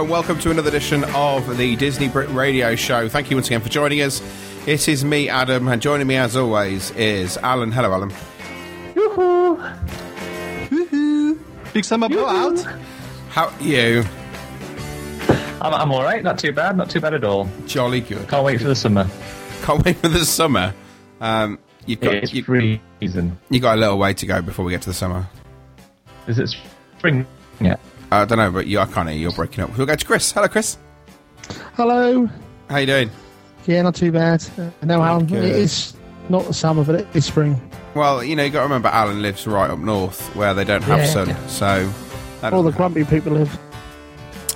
Hello and welcome to another edition of the Disney Brit Radio Show. Thank you once again for joining us. It is me, Adam, and joining me as always is Alan. Hello, Alan. Woohoo! Woohoo! Big summer blowout. How are you? I'm, I'm all right. Not too bad. Not too bad at all. Jolly good. Can't wait for the summer. Can't wait for the summer. Um, you've got It's you, freezing. you got a little way to go before we get to the summer. Is it spring yet? I don't know, but you, I can't hear you. You're breaking up. We'll go to Chris. Hello, Chris. Hello. How you doing? Yeah, not too bad. Uh, no, Alan, Good. it is not the summer, but it is spring. Well, you know, you got to remember Alan lives right up north where they don't have Yeah. sun, so. that All the doesn't grumpy people live.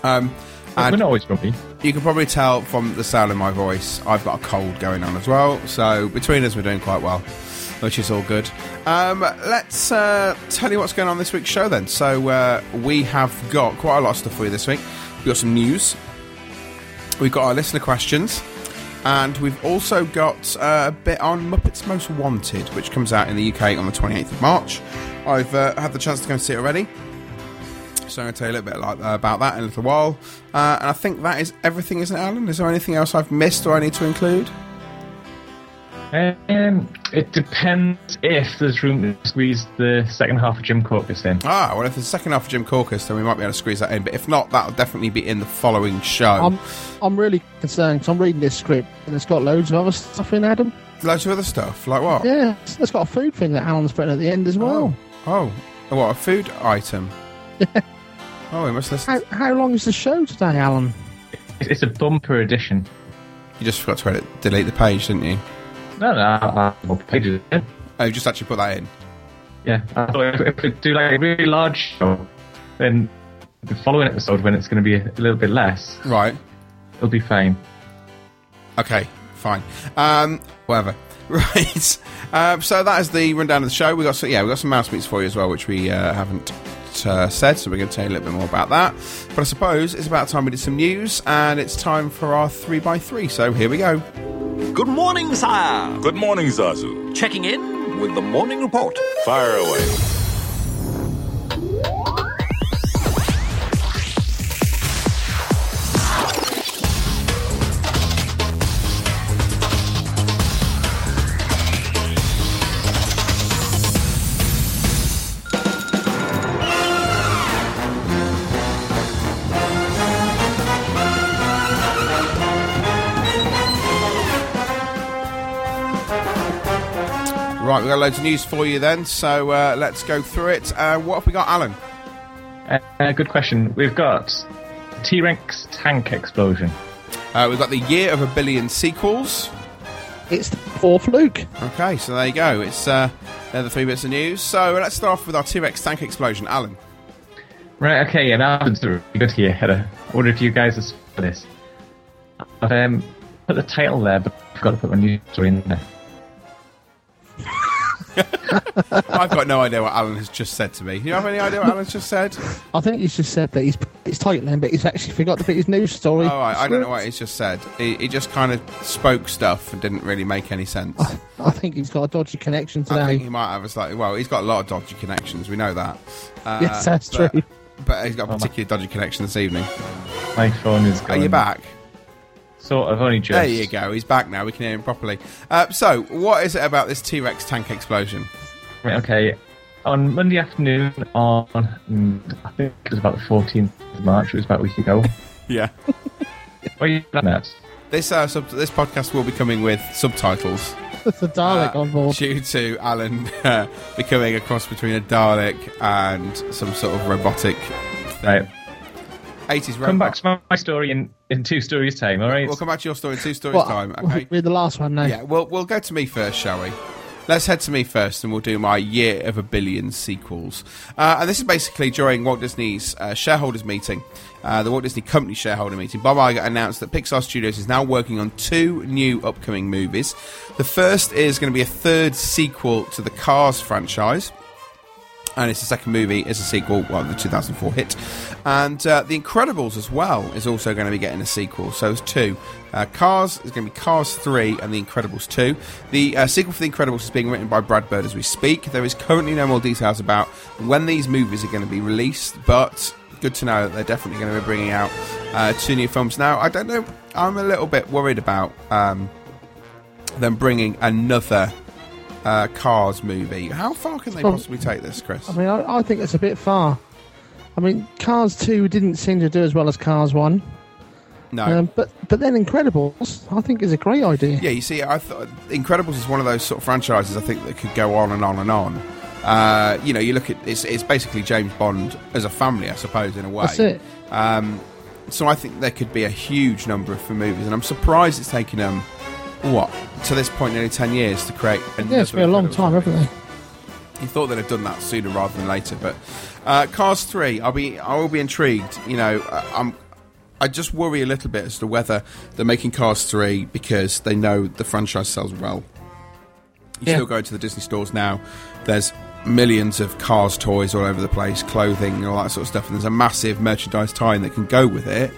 Um, We're and not always grumpy. you can probably tell from the sound of my voice, I've got a cold going on as well. So between us, we're doing quite well, which is all good. Um, let's uh, tell you what's going on this week's show then. So uh, we have got quite a lot of stuff for you this week. We've got some news. We've got our listener questions. And we've also got uh, a bit on Muppets Most Wanted, which comes out in the UK on the 28th of March. I've uh, had the chance to go and see it already. So I'm going to tell you a little bit uh, about that in a little while. Uh, and I think that is everything, isn't it, Alan? Is there anything else I've missed or I need to include? Um, it depends if there's room to squeeze the second half of Jim Corcus in. Ah, well, if there's the second half of Jim Corcus, then we might be able to squeeze that in. But if not, that'll definitely be in the following show. I'm, I'm really concerned because I'm reading this script and it's got loads of other stuff in, Adam. Loads of other stuff. Like what? Yeah, it's, it's got a food thing that Alan's putting at the end as well. Oh. Oh. What, a food item? oh, we must listen. How, how long is the show today, Alan? It's, it's a bumper edition. You just forgot to edit, delete the page, didn't you? No, no, I, pages in. Oh, you just actually put that in. Yeah, I thought if, if we do like a really large show, then the following episode, when it's going to be a little bit less, Right. it'll be fine. Okay, fine. Um, whatever. Right. Um, so that is the rundown of the show. We got some, yeah, we got some mouse meets for you as well, which we uh, haven't uh, said. So we're going to tell you a little bit more about that. But I suppose it's about time we did some news, and it's time for our three by three. So here we go. Good morning, sire. Good morning, Zazu. Checking in with the morning report. Fire away. We've got loads of news for you then. So uh, let's go through it. Uh, what have we got, Alan? Uh, uh, good question. We've got T Rex tank explosion. Uh, we've got the year of a billion sequels. It's the fourth Luke. Okay, so there you go. It's uh, they're the three bits of news. So let's start off with our T-Rex tank explosion, Alan. Right, okay, yeah, now it's really good here, Heather. I wonder if you guys have for this. I've um, put the title there, but I've got to put my news story in there. I've got no idea what Alan has just said to me. Do you have any idea what Alan's just said? I think he's just said that he's it's titling, but he's actually forgot to put his news story. Oh, I, I don't know what he's just said. He, he just kind of spoke stuff and didn't really make any sense. I think he's got a dodgy connection today. I think he might have a slightly. Well, he's got a lot of dodgy connections. We know that. Uh, Yes, that's but- true. But he's got a particularly dodgy connection this evening. My phone is Are you back? Sort of, only just. There you go. He's back now. We can hear him properly. Uh, so, what is it about this T Rex tank explosion? Right, okay. On Monday afternoon, on mm, I think it was about the 14th of March, it was about a week ago. Yeah. what are you looking at? This uh, sub- this podcast will be coming with subtitles. It's a Dalek uh, on board. due to Alan uh, becoming a cross between a Dalek and some sort of robotic Right. 80s robot. Come back to my, my story in, in two stories' time, alright? We'll come back to your story in two stories Well, time. Okay. We're the last one now. Yeah, well, we'll go to me first, shall we? Let's head to me first, and we'll do my year of a billion sequels. Uh, and this is basically during Walt Disney's uh, shareholders meeting, uh, the Walt Disney Company shareholder meeting. Bob Iger announced that Pixar Studios is now working on two new upcoming movies. The first is going to be a third sequel to the Cars franchise and it's the second movie is a sequel, well, the 2004 hit, and uh, The Incredibles as well is also going to be getting a sequel. So it's two. Uh, Cars is going to be Cars 3 and The Incredibles 2. The uh, sequel for The Incredibles is being written by Brad Bird as we speak. There is currently no more details about when these movies are going to be released, but good to know that they're definitely going to be bringing out uh, two new films. Now, I don't know, I'm a little bit worried about um, them bringing another uh, Cars movie. How far can they Well, possibly take this, Chris? I mean, I, I think it's a bit far. I mean, Cars 2 didn't seem to do as well as Cars 1. No. Um, but but then Incredibles, I think, is a great idea. yeah, you see, I thought Incredibles is one of those sort of franchises I think that could go on and on and on. Uh, you know, you look at it's, it's basically James Bond as a family, I suppose, in a way. That's it. Um, so I think there could be a huge number of for movies, and I'm surprised it's taken them what to this point nearly ten years to create. Yeah, it's been a long time, haven't they? You thought they'd have done that sooner rather than later, but uh, Cars Three, I'll be I will be intrigued. You know, uh, I'm. I just worry a little bit as to whether they're making Cars 3 because they know the franchise sells well. You Yeah. still go to the Disney stores now, there's millions of Cars toys all over the place, clothing and all that sort of stuff, and there's a massive merchandise tie-in that can go with it.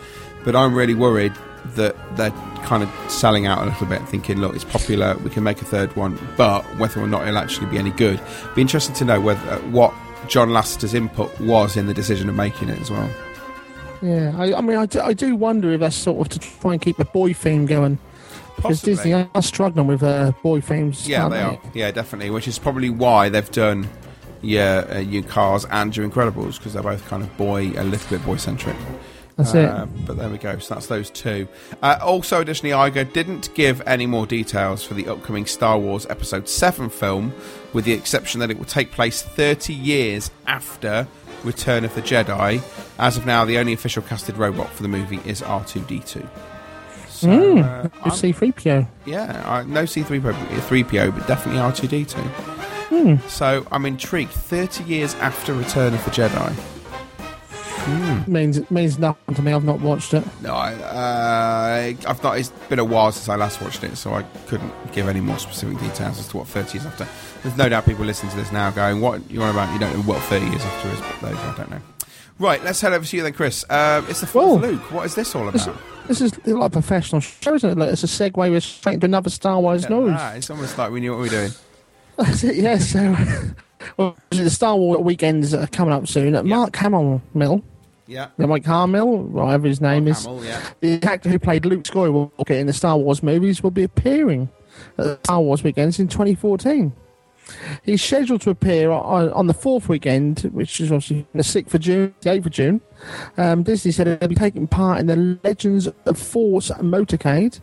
But I'm really worried that they're kind of selling out a little bit, thinking, look, it's popular, we can make a third one, but whether or not it'll actually be any good. Be interested to know whether uh, what John Lasseter's input was in the decision of making it as well. Yeah, I, I mean, I do, I do wonder if that's sort of to try and keep the boy theme going. Because Disney are struggling with uh, boy themes. Yeah, aren't they are. Yeah, definitely. Which is probably why they've done yeah, uh, your Cars and your Incredibles because they're both kind of boy, a little bit boy centric. That's Uh, it. But there we go. So that's those two. Uh, also, additionally, Iger didn't give any more details for the upcoming Star Wars Episode 7 film, with the exception that it will take place 30 years after Return of the Jedi. As of now, the only official casted robot for the movie is R2D2. So, Mm, uh, You I'm- see 3PO. yeah, I, no C3PO, 3PO, but definitely R2D2. Hmm. So I'm intrigued. 30 years after Return of the Jedi. Means means nothing to me. I've not watched it. No, I, uh, I've not. It's been a while since I last watched it, so I couldn't give any more specific details as to what 30 years after. There's no doubt people listening to this now going, "What you on about? You don't know what 30 years after is?" But those I don't know. Right, let's head over to you then, Chris. Uh, it's the fourth Whoa. Luke. What is this all This, about? this is like a professional show, isn't it? Like, it's a segue. We're straight into another Star Wars news. Ah, it's almost like we knew what we were doing. That's it, yeah. So, well, the Star Wars weekends are coming up soon. At Mark Hamill, Mill, Yeah. Mike Hamill, whatever his name is, Hamill, yeah. the actor who played Luke Skywalker in the Star Wars movies, will be appearing at the Star Wars weekends in 2014. He's scheduled to appear on, on the fourth weekend, which is obviously the 6th of June, the 8th of June. Um, Disney said he'll be taking part in the Legends of Force motorcade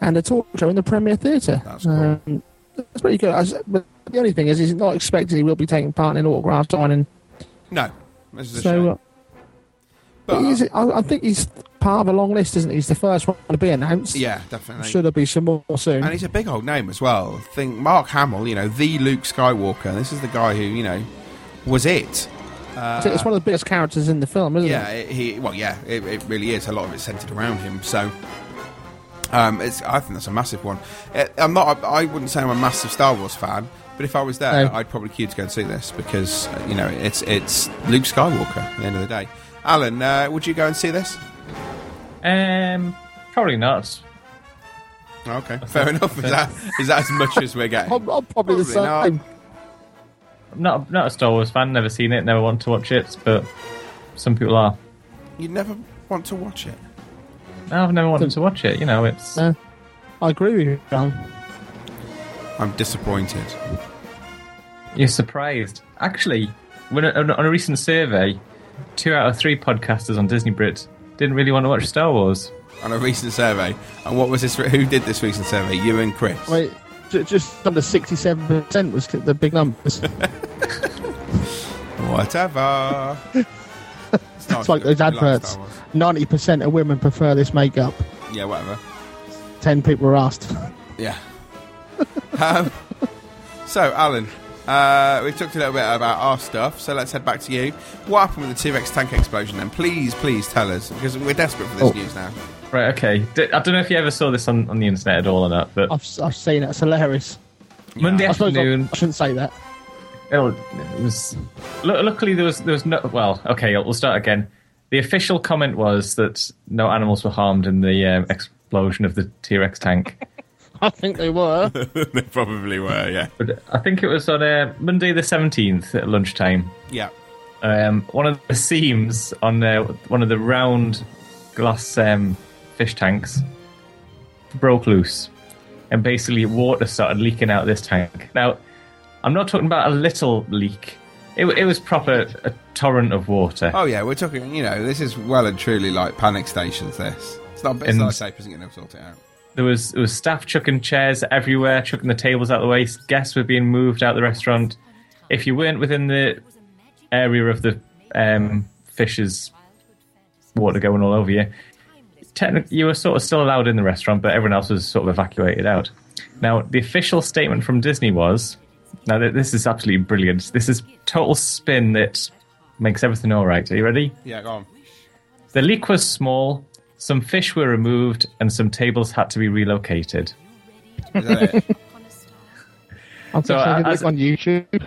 and a talk show in the Premier Theatre. That's cool. Um, that's pretty good. I But the only thing is, he's not expected he will be taking part in autograph signing. No. This is a So, uh, But, I, I think he's part of a long list, isn't he? He's the first one to be announced. yeah, definitely. Should there be some more soon? And he's a big old name as well. Think Mark Hamill, you know, the Luke Skywalker. This is the guy who, you know, was it. So it's one of the biggest characters in the film, isn't Yeah, it? it, he. Well, yeah, it, it really is. A lot of it's centered around him. So, um, it's. I think that's a massive one. Uh, I'm not. I wouldn't say I'm a massive Star Wars fan, but if I was there, No. I'd probably queue to go and see this because uh, you know it's it's Luke Skywalker at the end of the day. Alan, uh, would you go and see this? Um, probably not. Okay, fair enough. Is that is that as much as we're getting? I'm, I'm probably, the Probably not. same. I'm not not a Star Wars fan. Never seen it. Never want to watch it. But some people are. You'd never want to watch it. No, I've never wanted to watch it. You know, it's Uh, I agree with you, John. I'm disappointed. you're surprised. Actually, when on on a recent survey, two out of three podcasters on Disney Brit didn't really want to watch Star Wars. on a recent survey. And what was this? Who did this recent survey? You and Chris. Wait, just under sixty-seven percent was the big numbers. Whatever. it's not It's like those adverts. Ninety percent of women prefer this makeup. Yeah, whatever. Ten people were asked. Yeah. um, so, Alan, uh, we've talked a little bit about our stuff, so let's head back to you. What happened with the T Rex tank explosion then? Please, please tell us, because we're desperate for this Oh. news now. Right, okay. D- I don't know if you ever saw this on, on the internet at all or not, but I've, I've seen it. It's hilarious. Monday I afternoon, I shouldn't say that. Oh, it was. Luckily, there was there was no. Well, okay, we'll start again. The official comment was that no animals were harmed in the um, explosion of the T Rex tank. I think they were. they probably were, yeah. but I think it was on uh, Monday the seventeenth at lunchtime. Yeah. Um, one of the seams on uh, one of the round glass um, fish tanks broke loose, and basically water started leaking out of this tank. Now, I'm not talking about a little leak. It, it was proper a torrent of water. Oh, yeah, we're talking, you know, this is well and truly like panic stations, this. It's not, it's And- not safe, isn't going to sort it out. There was there was staff chucking chairs everywhere, chucking the tables out the way. Guests were being moved out the restaurant. If you weren't within the area of the um, fishes, water going all over you, technically you were sort of still allowed in the restaurant, but everyone else was sort of evacuated out. Now, the official statement from Disney was, now th- this is absolutely brilliant. This is total spin that makes everything all right. Are you ready? Yeah, go on. The leak was small. Some fish were removed and some tables had to be relocated. Is that it? I'm So, so, uh, as- on YouTube.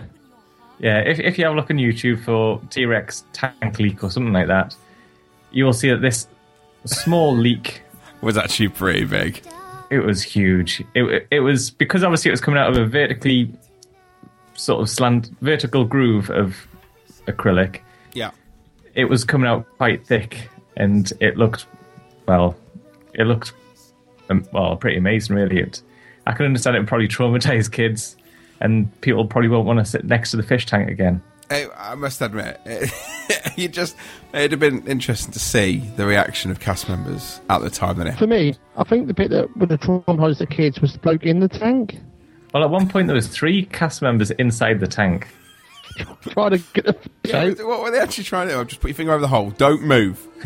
Yeah, if, if you have a look on YouTube for T Rex tank leak or something like that, you will see that this small leak, was actually pretty big. it was huge. It, it was because obviously it was coming out of a vertically sort of slant, vertical groove of acrylic. Yeah. It was coming out quite thick and it looked, well, it looked, um, well, pretty amazing really. It, I can understand it would probably traumatize kids and people probably won't want to sit next to the fish tank again. I, I must admit, you just it'd have been interesting to see the reaction of cast members at the time that it For me, I think the bit that would have traumatised the kids was the bloke in the tank. Well, at one point there was three cast members inside the tank. Trying to get a Yeah, what were they actually trying to do? Just put your finger over the hole. Don't move.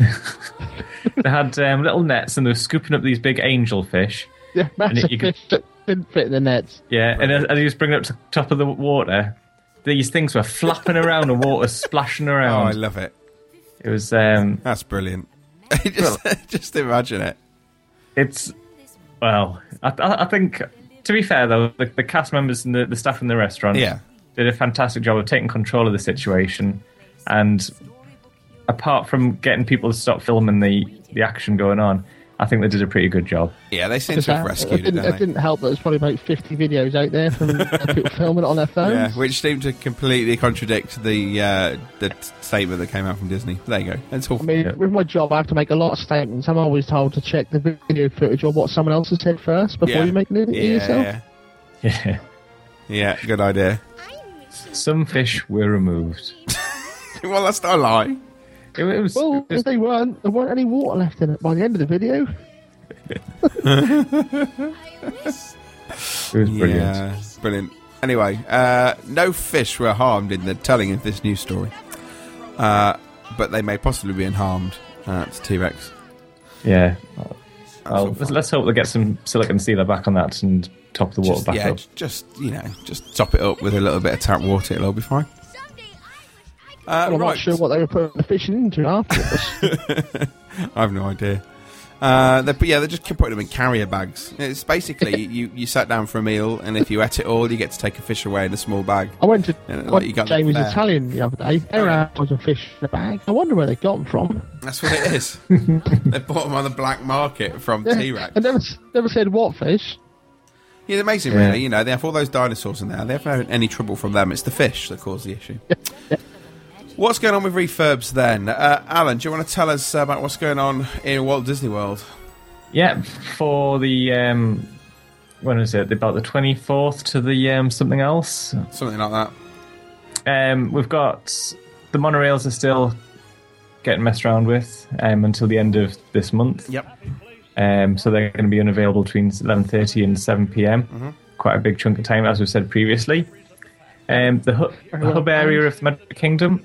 They had um, little nets and they were scooping up these big angel fish. yeah, massive you could- fish that didn't fit in the nets. Yeah, and as, as he was bringing it up to the top of the water, these things were flapping around and water splashing around. Oh, I love it. it was, um, That's brilliant. just, just imagine it. it's, well, I, I, I think, to be fair though, the, the cast members and the, the staff in the restaurant Yeah. Did a fantastic job of taking control of the situation. And apart from getting people to stop filming the, the action going on, I think they did a pretty good job. Yeah, they seem to have rescued it, it, didn't, don't it they? didn't help that there's probably about 50 videos out there from people filming it on their phones. Yeah, which seemed to completely contradict the uh, the statement that came out from Disney. There you go. That's all. I mean, Yeah. with my job, I have to make a lot of statements. I'm always told to check the video footage or what someone else has said first before yeah. you make an idiot of yeah, yourself. yeah, Yeah. yeah. Good idea. Some fish were removed. well, that's not a lie. It, it was, Well, it was if they weren't, there weren't any water left in it by the end of the video. It was brilliant. Yeah, brilliant. Anyway, uh, no fish were harmed in the telling of this news story, uh, but they may possibly be harmed at T Rex. Yeah. all Well, let's, let's hope they get some silicon sealer back on that and top the water Just, back yeah, up. j- just you know, just top it up with a little bit of tap water. It'll all be fine. Uh, And I'm right, not sure what they were putting the fishing into afterwards. I have no idea. Uh, but yeah, they just keep putting them in carrier bags. It's basically you, you sat down for a meal, and if you ate it all, you get to take a fish away in a small bag. I went to Yeah, like went you got Jamie's there. Italian the other day. There were out with a fish in a bag. I wonder where they got them from. That's what it is. they bought them on the black market from T Rex. I never, never said what fish. Yeah, they're amazing, Yeah. really. You know, they have all those dinosaurs in there. They haven't had any trouble from them. It's the fish that cause the issue. What's going on with refurbs then? Uh, Alan, do you want to tell us about what's going on in Walt Disney World? Yeah, for the um, when is it? About the twenty fourth to the um, something else. Something like that. Um, we've got the monorails are still getting messed around with um, until the end of this month. Yep. Um, so they're going to be unavailable between eleven thirty and seven p.m. quite a big chunk of time, as we've said previously. Um, the, hu- the hub area of the Magic Kingdom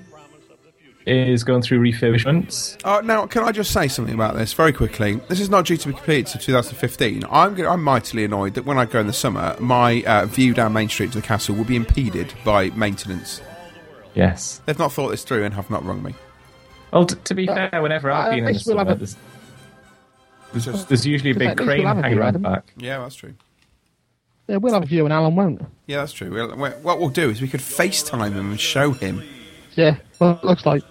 is going through refurbishments. Uh, now, can I just say something about this very quickly? This is not due to be completed to 2015. I'm g- I'm mightily annoyed that when I go in the summer, my uh, view down Main Street to the castle will be impeded by maintenance. Yes. They've not thought this through and have not rung me. Well, t- to be fair, whenever I've uh, been in the summer, have a- there's, just, there's usually a big at crane we'll have a hanging around the back. yeah, that's true. Yeah, we'll have a view and Alan won't. Yeah, that's true. We'll, we what we'll do is we could FaceTime him and show him. Yeah, well, it looks like.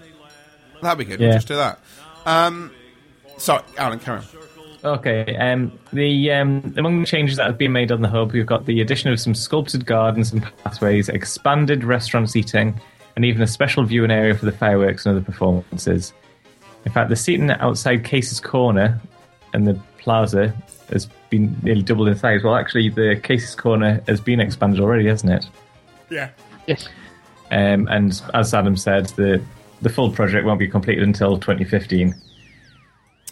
That'd be good. Yeah. We'll just do that. Um, sorry, Alan, carry on. Okay. Um, the um, among the changes that have been made on the hub, we've got the addition of some sculpted gardens and pathways, expanded restaurant seating, and even a special viewing area for the fireworks and other performances. In fact, the seating outside Casey's Corner and the plaza has been nearly doubled in size. Well, actually, the Casey's Corner has been expanded already, hasn't it? Yeah. Yes. Um, and as Adam said, the the full project won't be completed until 2015,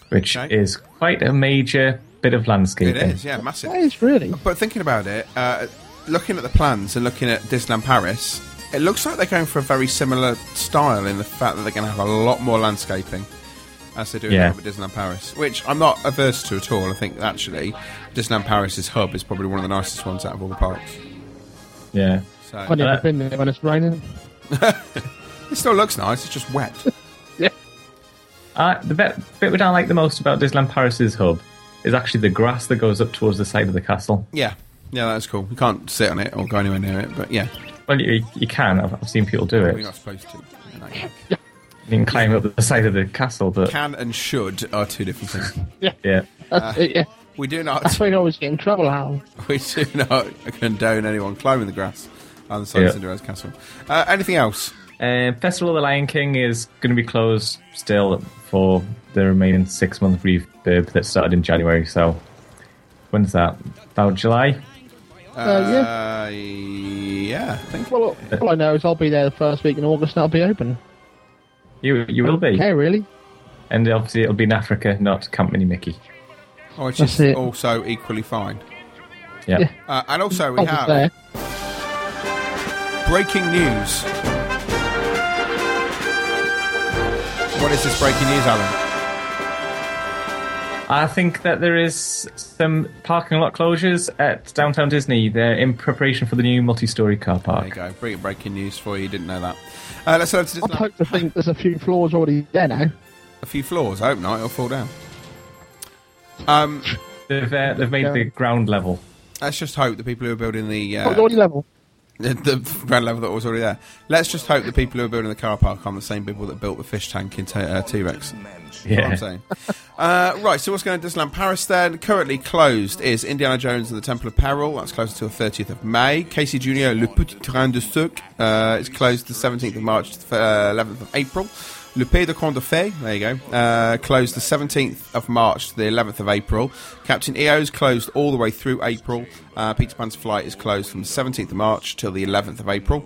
which Okay. is quite a major bit of landscaping. It is, yeah, massive. That is really. But thinking about it, uh, looking at the plans and looking at Disneyland Paris, it looks like they're going for a very similar style in the fact that they're going to have a lot more landscaping as they do Yeah. at Disneyland Paris, which I'm not averse to at all. I think actually Disneyland Paris's hub is probably one of the nicest ones out of all the parks. Yeah. So I've never Uh, been there when it's raining. it still looks nice. It's just wet. Yeah. Uh, the bit, bit that I like the most about Disneyland Paris's hub is actually the grass that goes up towards the side of the castle. yeah, yeah, that's cool. You can't sit on it or go anywhere near it, but yeah, Well, you, you can. I've, I've seen people do you're it. not supposed to. You know, You can climb up the side of the castle, but can and should are two different things. yeah. That's it, yeah. We do not. That's not. why you always get in trouble, Hal. We do not condone anyone climbing the grass on the side Yeah. of Cinderella's castle. Uh, anything else? Uh, Festival of the Lion King is going to be closed still for the remaining six month refurb that started in January. So, when's that? About July? Uh, yeah. Uh, yeah, I think. Well, all I know is I'll be there the first week in August and I'll be open. You you will be. Okay, really? And obviously, it'll be in Africa, not Camp Minnie-Mickey. Oh, which That's is it. also equally fine. Yeah. Yeah. Uh, and also, we I'll have there. breaking news. What is this breaking news, Alan? I think that there is some parking lot closures at Downtown Disney. They're in preparation for the new multi story car park. There you park. go. Bring breaking news for you. Didn't know that. Uh, let's head to I'd hope to think there's a few floors already there now. a few floors. I hope not. It'll fall down. Um, They've, uh, they've made Yeah. the ground level. let's just hope the people who are building the Oh, uh, already level. The, the ground level that was already there. Let's just hope the people who are building the car park aren't the same people that built the fish tank in T- uh, what Yeah. I'm saying. Uh, right, so what's going on at Disneyland Paris then? Currently closed is Indiana Jones and the Temple of Peril. That's closed until 30th of May. Casey Jr. Le Petit Train du Cirque uh, is closed the 17th of March to the uh, 11th of April. Conte de there you go, uh, closed the 17th of March to the 11th of April. Captain EO's closed all the way through April. Uh, Peter Pan's flight is closed from the 17th of March till the 11th of April.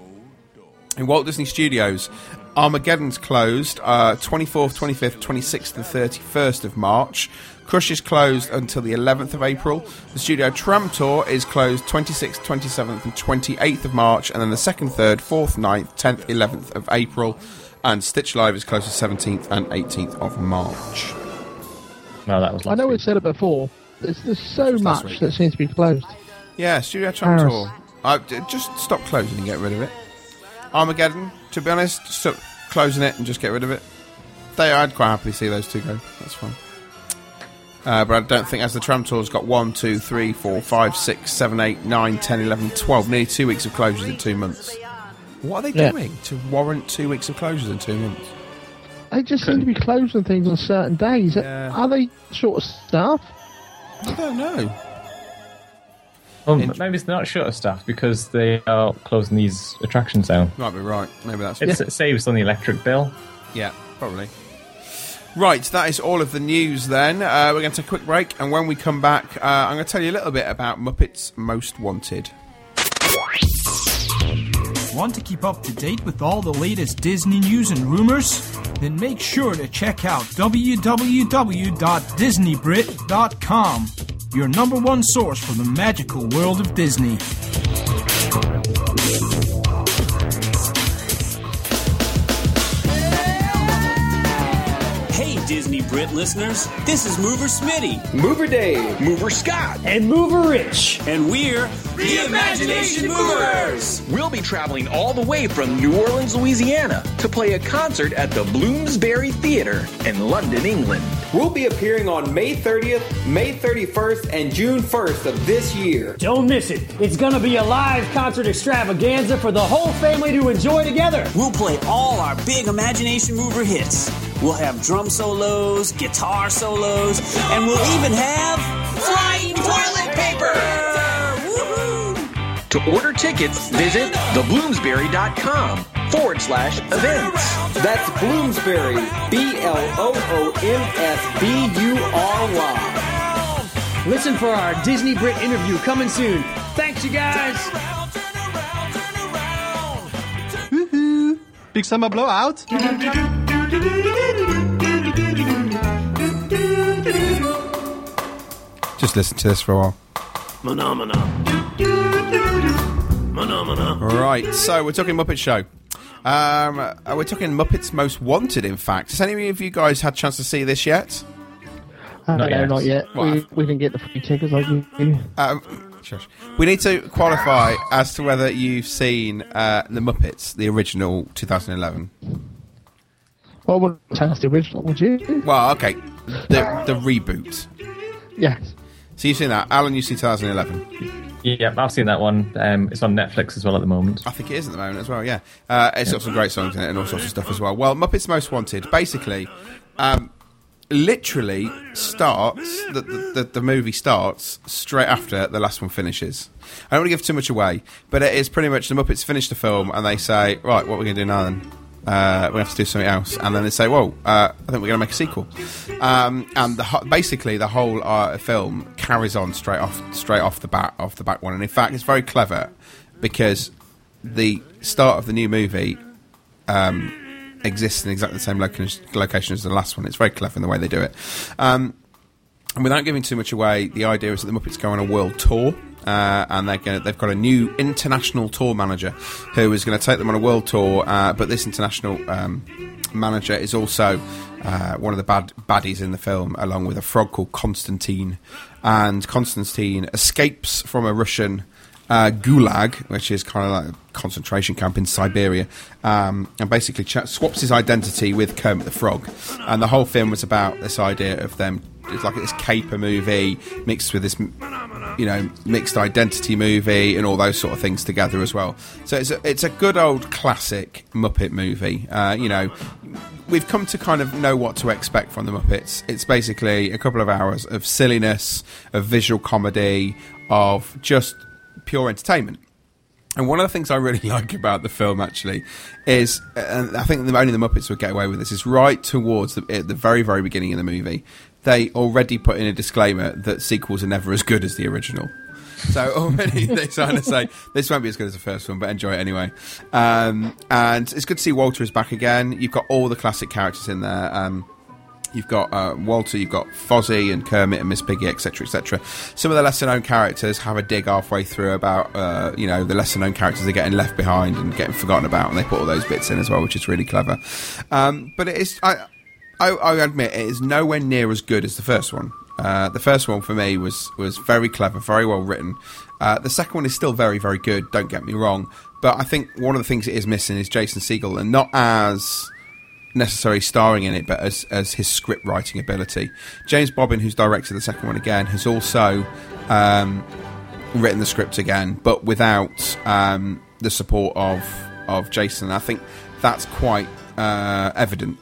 In Walt Disney Studios, Armageddon's closed uh, 24th, 25th, 26th, and 31st of March. Crush is closed until the 11th of April. The Studio Tram Tour is closed 26th, 27th, and 28th of March, and then the 2nd, 3rd, 4th, 9th, 10th, 11th of April. And Stitch Live is closed the 17th and 18th of March. No, that was I know we week. said it before. There's, there's so Last much that seems to be closed. Yeah, Studio Tram Paris. Tour. I, d- just stop closing and get rid of it. Armageddon, to be honest, stop closing it and just get rid of it. They, I'd quite happily see those two go. That's fine. Uh, but I don't think, as the tram tour's got 1, 2, 3, 4, 5, 6, 7, 8, 9, 10, 11, 12, nearly two weeks of closures in two months. What are they Yeah. doing to warrant two weeks of closures in two months? They just seem to be closing things on certain days. Yeah. Are they short of staff? I don't know. Well, Int- maybe it's not short of staff because they are closing these attractions down. Might be right. Maybe that's It's, It saves on the electric bill. Yeah, probably. Right, that is all of the news then. Uh, we're going to take a quick break, and when we come back, uh, I'm going to tell you a little bit about Muppets Most Wanted. Want to keep up to date with all the latest Disney news and rumors? Then make sure to check out www.disneybrit.com. your number one source for the magical world of Disney. Hey, Disney Brit listeners, this is Mover Smitty. Mover Dave. Mover Scott. And Mover Rich. And we're the Imagination Movers. We'll be traveling all the way from New Orleans, Louisiana to play a concert at the Bloomsbury Theatre in London, England. We'll be appearing on May 30th, May 31st, and June 1st of this year. Don't miss it. It's going to be a live concert extravaganza for the whole family to enjoy together. We'll play all our big Imagination Mover hits. We'll have drum solos, guitar solos, and we'll even have flying toilet paper! Woohoo! To order tickets, visit thebloomsbury.com forward slash events. That's Bloomsbury, B L O O M S B U R Y. Listen for our Disney Brit interview coming soon. Thanks, you guys. Woohoo! Big summer blowout. Just listen to this for a while. Phenomena. Phenomena. Right, so we're talking Muppet Show. Um, uh, we're talking Muppets Most Wanted, in fact. Has any of you guys had a chance to see this yet? Uh, Not no, yet. not yet. Well, we, we didn't get the free tickets like you. do. Um, shush. We need to qualify as to whether you've seen uh, the Muppets, the original 2011. Well, I wouldn't tell us the original, would you? Well, okay, the the reboot. Yes. So you've seen that, Alan? You've seen 2011. Yeah, I've seen that one. Um, it's on Netflix as well at the moment. I think it is at the moment as well. Yeah, uh, it's got some great songs in it and all sorts of stuff as well. Well, Muppets Most Wanted basically, um, literally starts the, the, the, movie starts straight after the last one finishes. I don't want to give too much away, but it is pretty much the Muppets finish the film and they say, right, what are we going to do now then? Uh, we have to do something else, and then they say, well, uh, I think we're going to make a sequel." Um, and the, ho- basically, the whole uh, film carries on straight off, straight off the bat, off the back one. And in fact, it's very clever because the start of the new movie um, exists in exactly the same location, location as the last one. It's very clever in the way they do it. Um, and without giving too much away, the idea is that the Muppets go on a world tour. Uh, and they're gonna, they've got a new international tour manager who is going to take them on a world tour. Uh, but this international um, manager is also uh, one of the bad baddies in the film, along with a frog called Constantine. And Constantine escapes from a Russian uh, gulag, which is kind of like a concentration camp in Siberia, um, and basically ch- swaps his identity with Kermit the Frog. And the whole film was about this idea of them. It's like this caper movie mixed with this, you know, mixed identity movie and all those sort of things together as well. So it's a, it's a good old classic Muppet movie. Uh, you know, we've come to kind of know what to expect from the Muppets. It's basically a couple of hours of silliness, of visual comedy, of just pure entertainment. And one of the things I really like about the film, actually, is, and I think only the Muppets would get away with this, is right towards the, the very, very beginning of the movie, they already put in a disclaimer that sequels are never as good as the original. So already they're trying to say this won't be as good as the first one, but enjoy it anyway. Um, and it's good to see Walter is back again. You've got all the classic characters in there. Um, You've got uh, Walter, you've got Fozzie and Kermit and Miss Piggy, etc., etc. Some of the lesser known characters have a dig halfway through about, uh, you know, the lesser known characters are getting left behind and getting forgotten about, and they put all those bits in as well, which is really clever. Um, but it is, I, I, I admit, it is nowhere near as good as the first one. Uh, the first one for me was was very clever, very well written. Uh, the second one is still very, very good. Don't get me wrong, but I think one of the things it is missing is Jason Segel, and not as necessarily starring in it, but as, as his script writing ability. James Bobin, who's directed the second one again, has also um, written the script again, but without um, the support of of Jason. I think that's quite uh, evident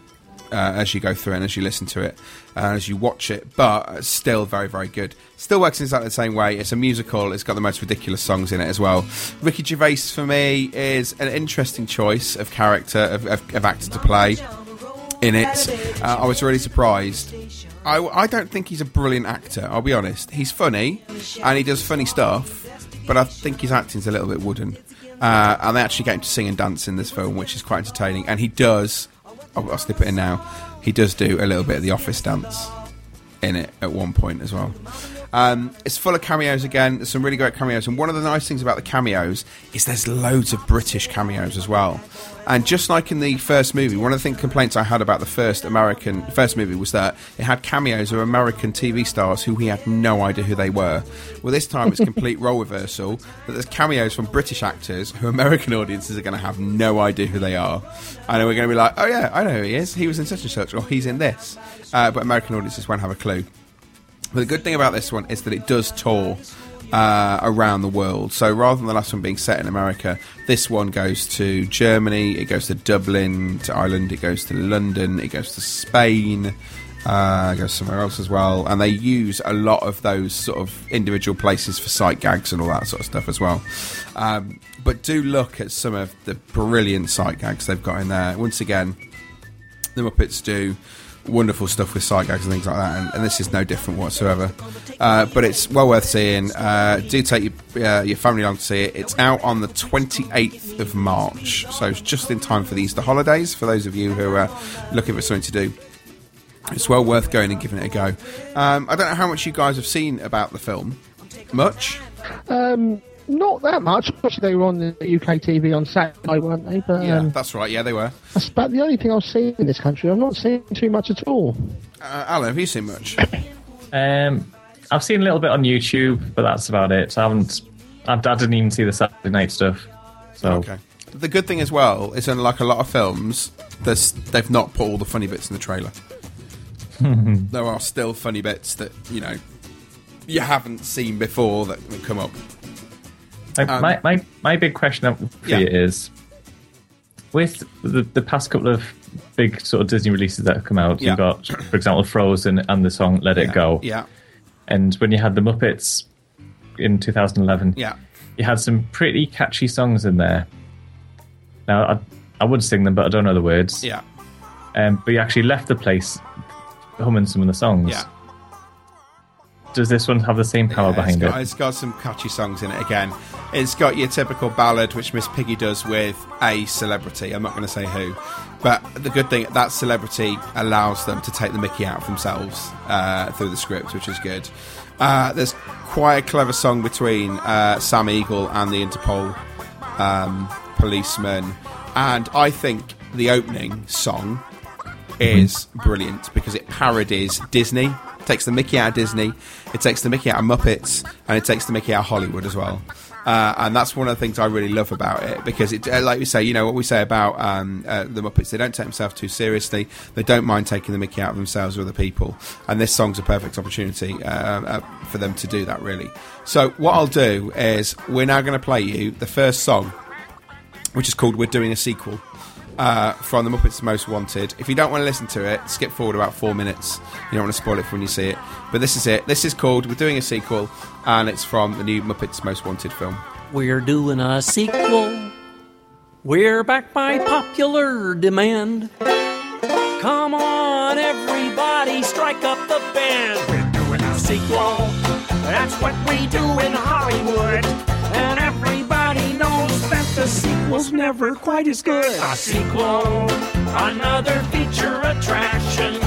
uh, as you go through and as you listen to it, uh, as you watch it, but still very, very good. Still works in exactly the same way. It's a musical, it's got the most ridiculous songs in it as well. Ricky Gervais, for me, is an interesting choice of character, of, of, of actor to play in it. Uh, I was really surprised. I, I don't think he's a brilliant actor, I'll be honest. He's funny, and he does funny stuff, but I think his acting's a little bit wooden. Uh, and they actually get him to sing and dance in this film, which is quite entertaining. And he does, I'll, I'll slip it in now, he does do a little bit of the office dance in it at one point as well. Um, it's full of cameos again. There's some really great cameos, and one of the nice things about the cameos is there's loads of British cameos as well. And just like in the first movie, one of the thing, complaints I had about the first American first movie was that it had cameos of American TV stars who we had no idea who they were. Well, this time it's complete role reversal. That there's cameos from British actors who American audiences are going to have no idea who they are, and we're going to be like, "Oh yeah, I know who he is. He was in such and such, or he's in this," uh, but American audiences won't have a clue. But the good thing about this one is that it does tour uh, around the world. So rather than the last one being set in America, this one goes to Germany, it goes to Dublin, to Ireland, it goes to London, it goes to Spain. Uh, it goes somewhere else as well, and they use a lot of those sort of individual places for sight gags and all that sort of stuff as well. Um, but do look at some of the brilliant sight gags they've got in there. Once again, the Muppets do wonderful stuff with sight gags and things like that, and, and this is no different whatsoever. Uh, but it's well worth seeing. Uh, do take your, uh, your family along to see it. It's out on the 28th of March, so it's just in time for the Easter holidays for those of you who are looking for something to do. It's well worth going and giving it a go. Um, I don't know how much you guys have seen about the film. Much? Um, not that much. Obviously, they were on the UK TV on Saturday, weren't they? But Yeah, um, that's right. Yeah, they were. that's about the only thing I've seen in this country. I've not seen too much at all. Uh, Alan, have you seen much? Um, I've seen a little bit on YouTube, but that's about it. I haven't. I, I didn't even see the Saturday night stuff. So Okay. The good thing as well is, unlike a lot of films, they've not put all the funny bits in the trailer. there are still funny bits that you know you haven't seen before that, that come up. My, Um, my, my, my big question for Yeah. you is with the, the past couple of big sort of Disney releases that have come out, Yeah. you've got, for example, Frozen and the song Let It Go. Yeah, And when you had the Muppets in 2011, yeah, you had some pretty catchy songs in there. Now, I, I would sing them, but I don't know the words. yeah, Um, but you actually left the place humming some of the songs. yeah. Does this one have the same power Yeah, behind got, it? It's got some catchy songs in it again. It's got your typical ballad, which Miss Piggy does with a celebrity. I'm not going to say who, but the good thing that celebrity allows them to take the Mickey out of themselves uh, through the script, which is good. Uh, there's quite a clever song between uh, Sam Eagle and the Interpol um, policeman, and I think the opening song is brilliant because it parodies Disney. Takes the Mickey out of Disney, it takes the Mickey out of Muppets, and it takes the Mickey out of Hollywood as well. Uh, and that's one of the things I really love about it because it, uh, like we say, you know what we say about um, uh, the Muppets, they don't take themselves too seriously. They don't mind taking the Mickey out of themselves or other people, and this song's a perfect opportunity uh, uh, for them to do that. Really. So what I'll do is we're now going to play you the first song which is called We're Doing a Sequel uh, from The Muppets Most Wanted. If you don't want to listen to it, skip forward about four minutes. You don't want to spoil it for when you see it. But this is it. This is called We're Doing a Sequel, and it's from the new Muppets Most Wanted film. We're doing a sequel. We're back by popular demand. Come on, everybody, strike up the band. We're doing a sequel. That's what we do in Hollywood. The sequel's never quite as good. A sequel, another feature attraction.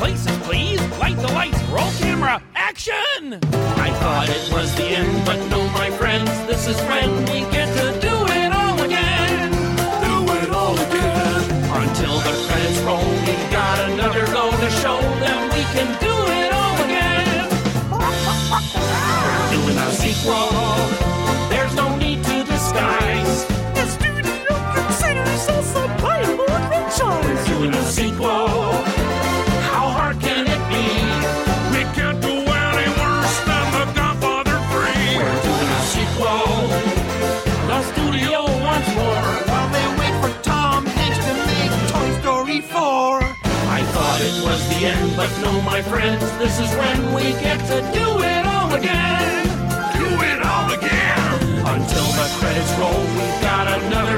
Places, please, light the lights, roll camera, action! I thought it was the end, but no, my friends, this is when we get to do it all again. Do it all again. Until the credits roll, we've got another go to show them we can do it all again. Doing a sequel. We're a sequel. How hard can it be? We can't do any worse than The Godfather 3. We're doing a sequel. The studio wants more. While they wait for Tom Hanks to make Toy Story 4. I thought it was the end, but no, my friends, this is when we get to do it all again. Do it all again. Until the credits roll, we've got another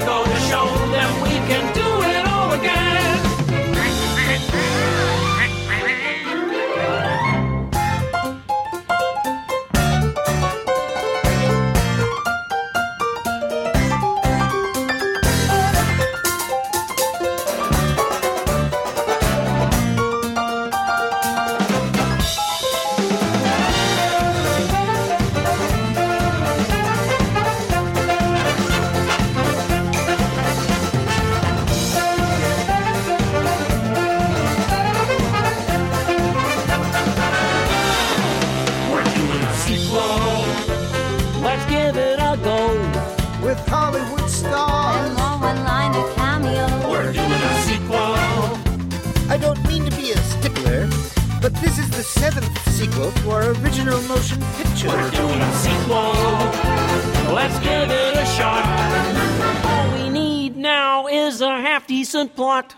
half decent plot.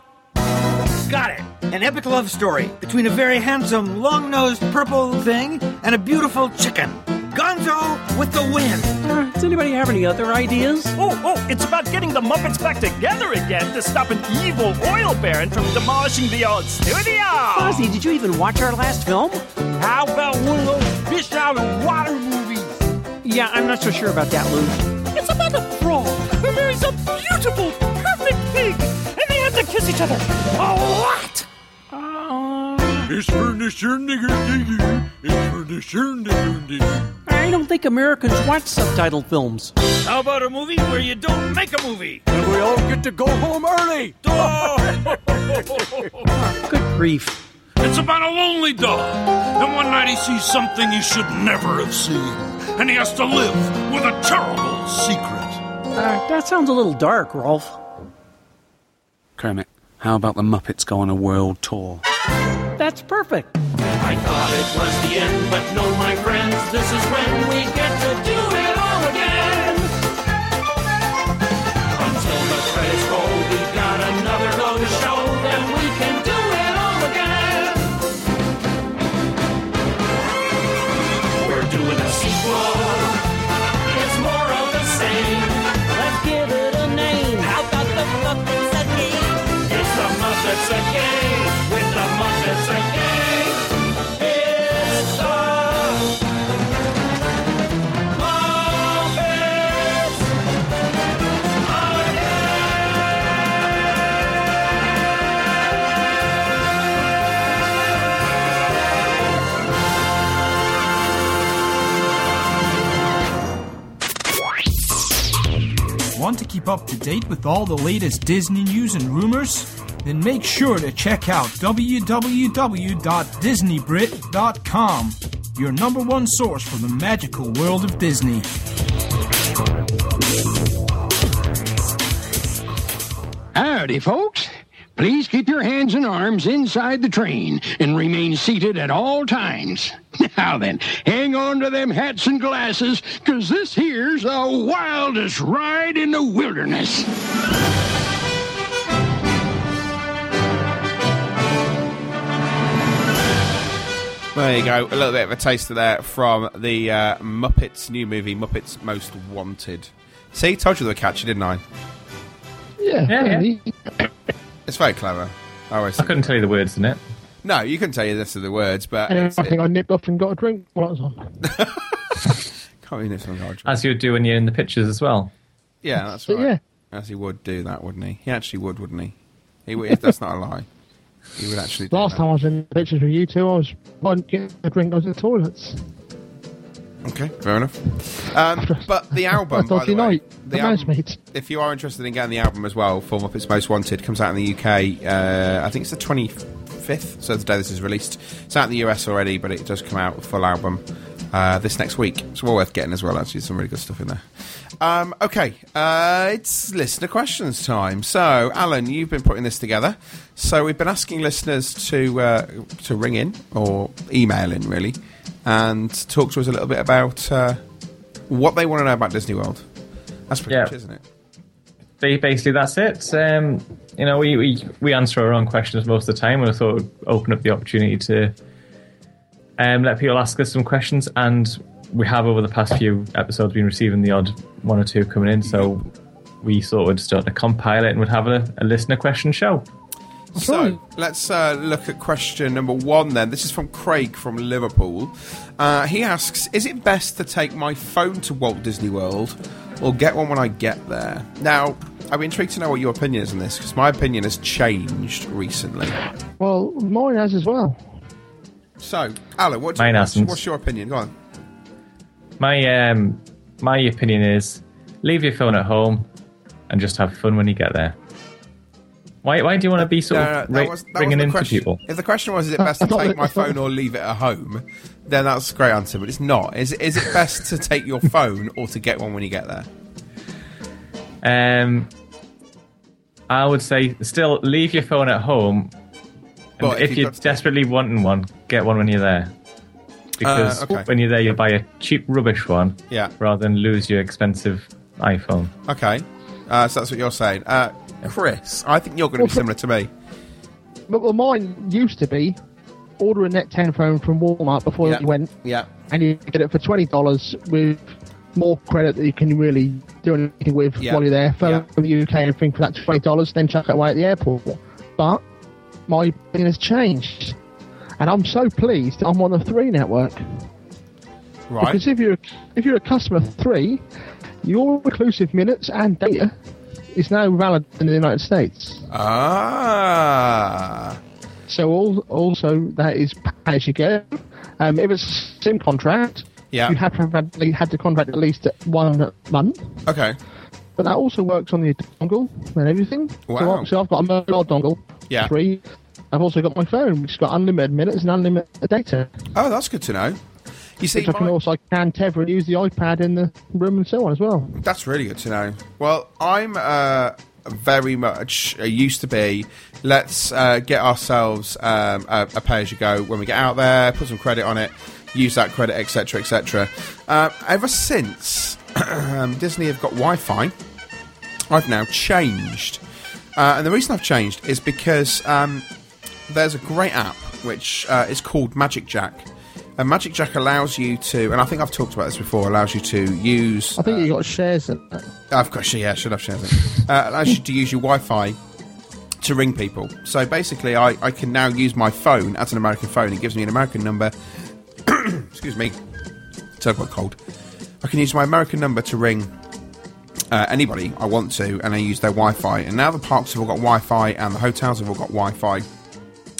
Got it. An epic love story between a very handsome, long nosed purple thing and a beautiful chicken. Gonzo with the wind. Uh, does anybody have any other ideas? Oh, oh, it's about getting the Muppets back together again to stop an evil oil baron from demolishing the old studio. Fozzie, did you even watch our last film? How about one of those fish out of water movies? Yeah, I'm not so sure about that, Lou. It's about a frog who marries a beautiful, perfect pig, and they to kiss each other a lot. It's for the sure nigger digger. It's for the sure nigger digger. I don't think Americans watch subtitled films. How about a movie where you don't make a movie? And we all get to go home early. Good grief. It's about a lonely dog. And one night he sees something he should never have seen. And he has to live with a terrible secret. Uh, that sounds a little dark, Rolf. Kermit, how about the Muppets go on a world tour? That's perfect. I thought it was the end, but no, my friends, this is when we get to do it Want to keep up to date with all the latest Disney news and rumors? Then make sure to check out www.disneybrit.com, your number one source for the magical world of Disney. Howdy, folks. Please keep your hands and arms inside the train and remain seated at all times. Now then, hang on to them hats and glasses, because this here's the wildest ride in the wilderness. There you go. A little bit of a taste of that from the uh, Muppets new movie, Muppets Most Wanted. See, told you they were catchy, didn't I? Yeah, Yeah, yeah. It's very clever. I always. I couldn't tell you the words in it. No, you couldn't tell you this are the words, but And it's, I think I nipped off and got a drink while I was on. can't be this one, Roger. As you would do when you're in the pictures as well. Yeah, that's But right. yeah. As he would do that, wouldn't he? He actually would, wouldn't he? He would, that's not a lie. He would actually. Do Last that. time I was in the pictures with you two, I was on getting a drink. I was in the toilets. Okay, fair enough. Um, but the album, by the way, the album, if you are interested in getting the album as well, for Its Most Wanted, comes out in the UK. Uh, I think it's the twenty fifth, so the day this is released. It's out in the US already, but it does come out full album uh, this next week. It's well worth getting as well. Actually, some really good stuff in there. Um, okay, uh, it's listener questions time. So, Alan, you've been putting this together. So, we've been asking listeners to uh, to ring in or email in, really, and talk to us a little bit about uh, what they want to know about Disney World. That's pretty Yeah. much, isn't it? Ba- Basically, that's it. Um, you know, we, we, we answer our own questions most of the time, and I thought we'd open up the opportunity to um, let people ask us some questions. And we have, over the past few episodes, been receiving the odd one or two coming in. So we thought we'd start to compile it and we'd have a, a listener question show. So let's uh, look at question number one then. This is from Craig from Liverpool. Uh, he asks Is it best to take my phone to Walt Disney World or get one when I get there? Now, I'm intrigued to know what your opinion is on this because my opinion has changed recently. Well, mine has as well. So, Alan, what do Mine you, what's, hasn't. what's your opinion? Go on. My um, my opinion is leave your phone at home and just have fun when you get there. Why, why do you want to be sort No, no, of that ra- was- that ringing wasn't in for question. people? If the question was, is it best to take my phone or leave it at home, then that's a great answer, but it's not. Is, is it best to take your phone or to get one when you get there? Um, I would say still leave your phone at home But if, if you're you've desperately wanting one, get one when you're there. Because Uh, okay. when you're there, you'll buy a cheap rubbish one Yeah. rather than lose your expensive iPhone. Okay, uh, so that's what you're saying. Uh, Chris, I think you're going to be similar to me. But well, mine used to be order a Net 10 phone from Walmart before yeah. it went. Yeah. And you get it for $20 with more credit that you can really do anything with yeah. while you're there. Phone yeah. from the UK and think for that $20, then chuck it away at the airport. But my opinion has changed. And I'm so pleased I'm on the 3 network. Right. Because if you're, if you're a customer 3, your inclusive minutes and data is now valid in the United States. Ah. So all, also that is pay as you go. Um, if it's a sim contract, yeah. you have to have had, had the contract at least one month. Okay. But that also works on the dongle and everything. Wow. So I've got a mobile dongle. Yeah. Three. I've also got my phone, which has got unlimited minutes and unlimited data. Oh, that's good to know. You see, I can my- also I can tether and use the iPad in the room and so on as well. That's really good to know. Well, I'm uh, very much uh, used to be. Let's uh, get ourselves um, a, a pay as you go when we get out there. Put some credit on it. Use that credit, etc., etc. Uh, ever since um, Disney have got Wi-Fi, I've now changed, uh, and the reason I've changed is because um, there's a great app which uh, is called Magic Jack. And Magic Jack allows you to, and I think I've talked about this before, allows you to use I think you got shares in. I've got yeah, I should have shares it. Uh, allows you to use your Wi-Fi to ring people. So basically, I, I can now use my phone as an American phone. It gives me an American number. Excuse me. So I've got cold. I can use my American number to ring uh, anybody I want to, and I use their Wi-Fi. And now the parks have all got Wi-Fi, and the hotels have all got Wi-Fi.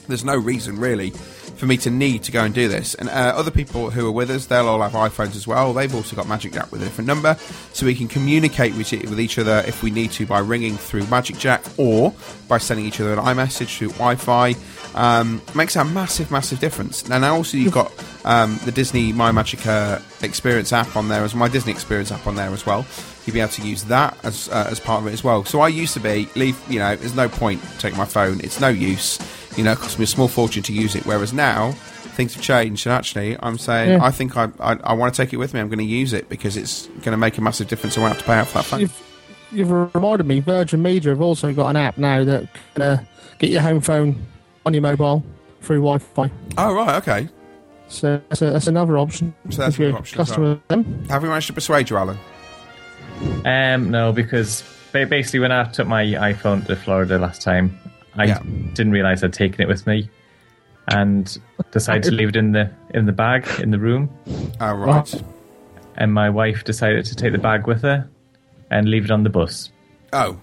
There's no reason really for me to need to go and do this. And uh, other people who are with us, they'll all have iPhones as well. They've also got Magic Jack with a different number, so we can communicate with, with each other if we need to by ringing through Magic Jack or by sending each other an iMessage through Wi-Fi. Um, makes a massive, massive difference. And now also you've got um, the Disney My Magic uh, Experience app on there as my Disney Experience app on there as well. You'll be able to use that as uh, as part of it as well. So I used to be leave. You know, there's no point taking my phone. It's no use. You know, it costs me a small fortune to use it. Whereas now things have changed, and actually, I'm saying Yeah. I think I I, I want to take it with me. I'm going to use it because it's going to make a massive difference. I won't have to pay out for that phone. You've, you've reminded me, Virgin Media have also got an app now that can uh, get your home phone on your mobile through Wi-Fi. Oh right, okay. So that's, a, that's another option. So that's if another option customer well. them. Have we managed to persuade you, Alan? Um, no, because basically when I took my iPhone to Florida last time, I Yeah. didn't realize I'd taken it with me, and decided to leave it in the in the bag in the room. Oh right. And my wife decided to take the bag with her and leave it on the bus. Oh.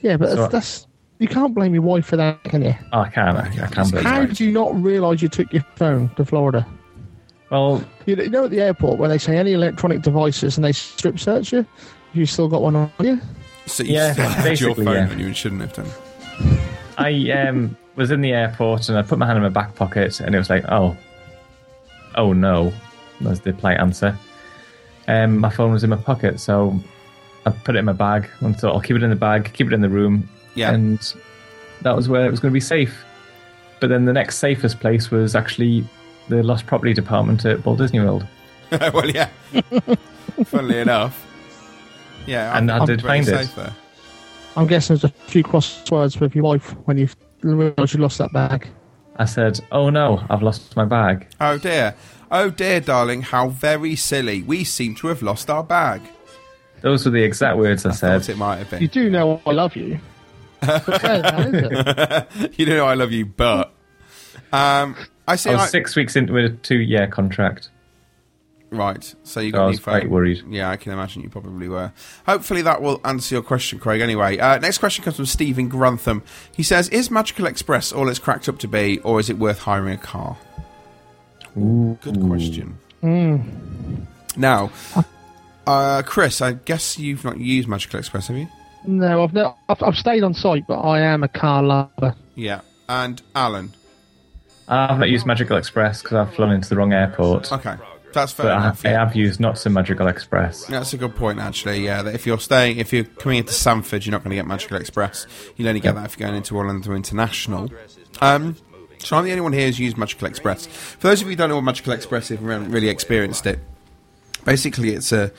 Yeah, but So- that's, that's you can't blame your wife for that, can you? Oh, I can. I, I can believe How did you not realise you took your phone to Florida? Well, you you know at the airport when they say any electronic devices and they strip search you, you still got one on you. So you Yeah, still had your phone yeah. on you and shouldn't have done. I um, was in the airport and I put my hand in my back pocket and it was like, oh, oh no, was the polite answer. Um, my phone was in my pocket, so I put it in my bag and thought I'll keep it in the bag, keep it in the room, Yeah. and that was where it was going to be safe. But then the next safest place was actually the lost property department at Walt Disney World. well, yeah. Funnily enough. Yeah, And I I'm did pretty find it. there. I'm guessing there's a few crosswords with your wife when you realise you lost that bag. I said, oh no, I've lost my bag. Oh dear. Oh dear, darling, how very silly. We seem to have lost our bag. Those were the exact words I, said. It might have been. You do know I love you. But fair, that, is you know I love you, but um, I see. I was I- six weeks into a two-year contract. Right, so you So got I a was new phone. quite worried. Yeah, I can imagine you probably were. Hopefully that will answer your question, Craig. Anyway, uh, next question comes from Stephen Grantham. He says, "Is Magical Express all it's cracked up to be, or is it worth hiring a car?" Good question. Mm. Now, uh, Chris, I guess you've not used Magical Express, have you? No, I've, no, I've I've stayed on site, but I am a car lover. Yeah, and Alan. I've not used Magical Express because I've flown into the wrong airport. Okay, that's fair But I enough. have, yeah. I have used not so Magical Express. That's a good point, actually. Yeah, that if you're staying, if you're coming into Sanford, you're not going to get Magical Express. You'll only get that if you're going into Orlando International. Um, So I'm the only one here who's used Magical Express. For those of you who don't know what Magical Express is and haven't really experienced it, basically it's a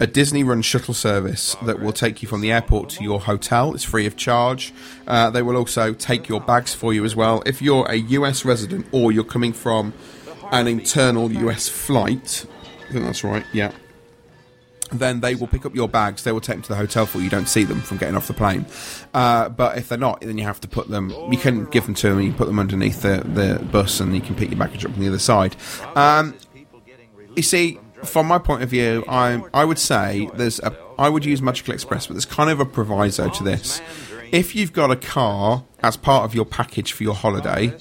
a Disney run shuttle service that will take you from the airport to your hotel. It's free of charge. Uh, they will also take your bags for you as well. If you're a US resident or you're coming from an internal US flight, I think that's right, yeah. Then they will pick up your bags. They will take them to the hotel for you. You don't see them from getting off the plane. Uh, but if they're not, then you have to put them. You can give them to them. You put them underneath the, the bus, and you can pick your baggage up from the other side. Um, you see, from my point of view, I I would say there's a I would use Magical Express, but there's kind of a proviso to this. If you've got a car as part of your package for your holiday,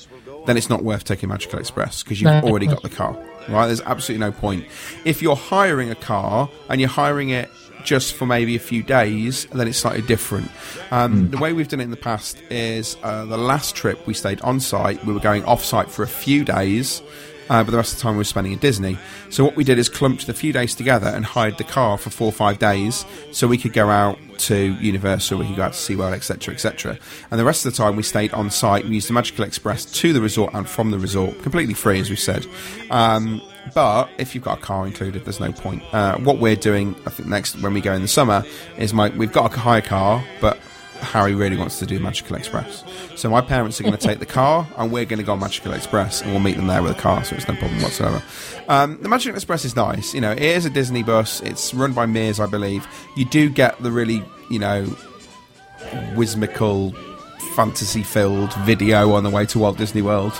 then it's not worth taking Magical Express because you've No. already got the car. Right? There's absolutely no point. If you're hiring a car and you're hiring it just for maybe a few days, then it's slightly different. Um, The way we've done it in the past is uh, the last trip we stayed on site, we were going off site for a few days. Uh, but the rest of the time we were spending in Disney. So what we did is clumped the few days together and hired the car for four or five days, so we could go out to Universal, we could go out to SeaWorld, etc., etc. And the rest of the time we stayed on site. We used the Magical Express to the resort and from the resort, completely free, as we said. Um, but if you've got a car included, there's no point. Uh, what we're doing, I think, next when we go in the summer is my we've got a hire car, but Harry really wants to do Magical Express. So my parents are going to take the car, and we're going to go on Magical Express, and we'll meet them there with a car, so it's no problem whatsoever. Um, the Magical Express is nice. You know, it is a Disney bus. It's run by Mears, I believe. You do get the really, you know, whimsical, fantasy-filled video on the way to Walt Disney World.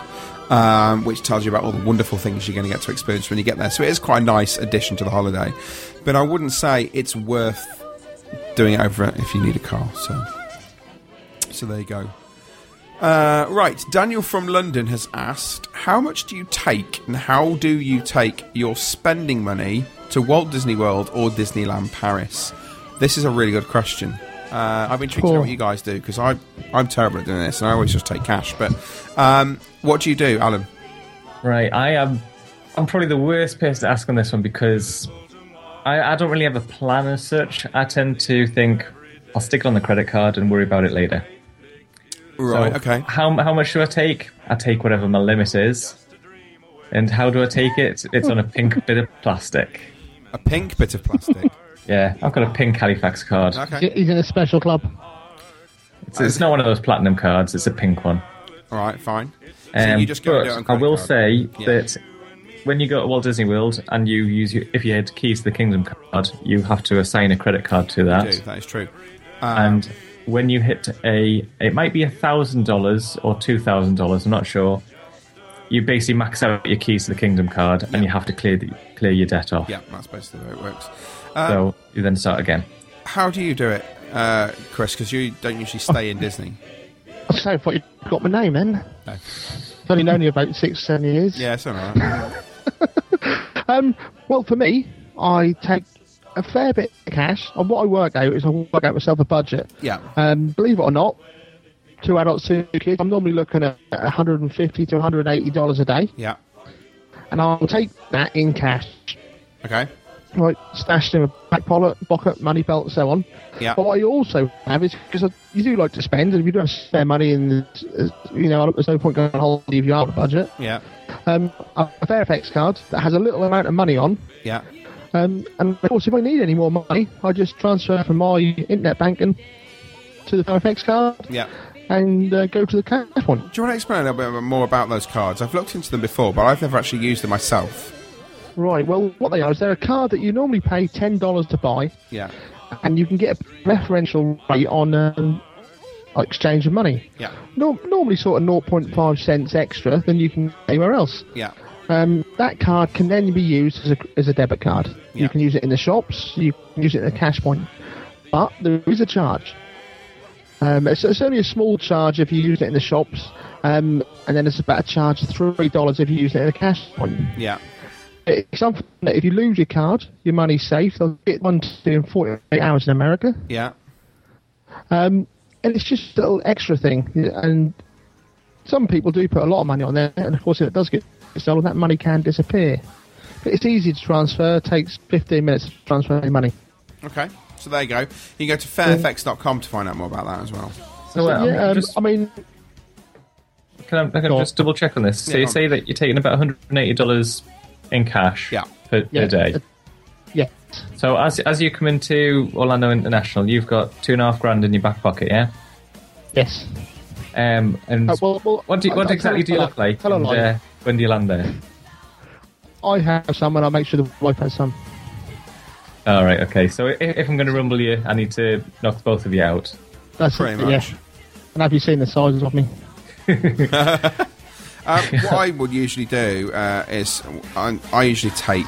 Um, which tells you about all the wonderful things you're going to get to experience when you get there. So it is quite a nice addition to the holiday, but I wouldn't say it's worth doing it over if you need a car. So, so there you go. Uh, right, Daniel from London has asked, "How much do you take, and how do you take your spending money to Walt Disney World or Disneyland Paris?" This is a really good question. Uh, I'm intrigued to know what you guys do because I I'm terrible at doing this, and I always just take cash. But um, what do you do, Alan? Right, I am. I'm probably the worst person to ask on this one because I, I don't really have a plan as such. I tend to think I'll stick it on the credit card and worry about it later. Right, So okay. How how much do I take? I take whatever my limit is. And how do I take it? It's on a pink bit of plastic. A pink bit of plastic. yeah, I've got a pink Halifax card. Okay. He's in a special club. It's, it's not one of those platinum cards. It's a pink one. All right, fine. So Um, you just go it on but I will card. say Yeah. that when you go to Walt Disney World and you use your, if you had Keys to the Kingdom card, you have to assign a credit card to that. Do, that is true. Um, and when you hit a, it might be a thousand dollars or two thousand dollars. I'm not sure. You basically max out your Keys to the Kingdom card, and you have to clear the, clear your debt off. Yeah, that's basically the way it works. Um, so you then start again. How do you do it, uh, Chris? Because you don't usually stay in Disney. So I thought you got my name in. No. I've only known you about six, seven years. Yeah, it's all right. Um, well, for me, I take a fair bit of cash. And what I work out is I work out myself a budget. Yeah. Um, believe it or not, two adults, two kids. I'm normally looking at 150 to 180 dollars a day, Yeah. and I'll take that in cash. Okay. Right, stashed in a back pocket, pocket, money belt, and so on. Yeah. But what I also have is because you do like to spend, and if you don't have spare money, and you know, there's no point going on holiday if you are on a budget. Yeah. Um, a FairFX card that has a little amount of money on. Yeah. Um, and of course, if I need any more money, I just transfer from my internet banking to the FairFX card Yeah. and uh, go to the cash point. Do you want to explain a little bit more about those cards? I've looked into them before, but I've never actually used them myself. Right. Well, what they are is they're a card that you normally pay ten dollars to buy, Yeah. and you can get a preferential rate on um, exchange of money. Yeah. Norm- normally, sort of 0.5 cents extra than you can anywhere else. Yeah. Um, that card can then be used as a, as a debit card. Yeah. You can use it in the shops, you can use it at a cash point. But there is a charge. Um, it's, it's only a small charge if you use it in the shops, um, and then it's about a charge of $3 if you use it at a cash point. Yeah. It's something that if you lose your card, your money's safe. They'll get one to you in 48 hours in America. Yeah. Um, and it's just a little extra thing. And some people do put a lot of money on there, and of course, if it does get stolen, that money can disappear. But it's easy to transfer. It takes 15 minutes to transfer any money. Okay. So there you go. You can go to fairfx.com to find out more about that as well. So, uh, yeah, I'm um, just- I mean, can I, can I Go just double check on this? So Yeah, you go on. say that you're taking about 180 dollars in cash yeah. per, Yeah. per day. Yeah. So as as you come into Orlando International, you've got two and a half grand in your back pocket, yeah. Yes. Um, and Uh, well, well, what do what I- I- exactly do you look like tell a and, uh, when do you land there? I have some, and I make sure the wife has some. All right, okay. So if, if I'm going to rumble you, I need to knock both of you out. That's Pretty it, much. Yeah. And have you seen the sizes of me? Um, what I would usually do uh, is I, I usually take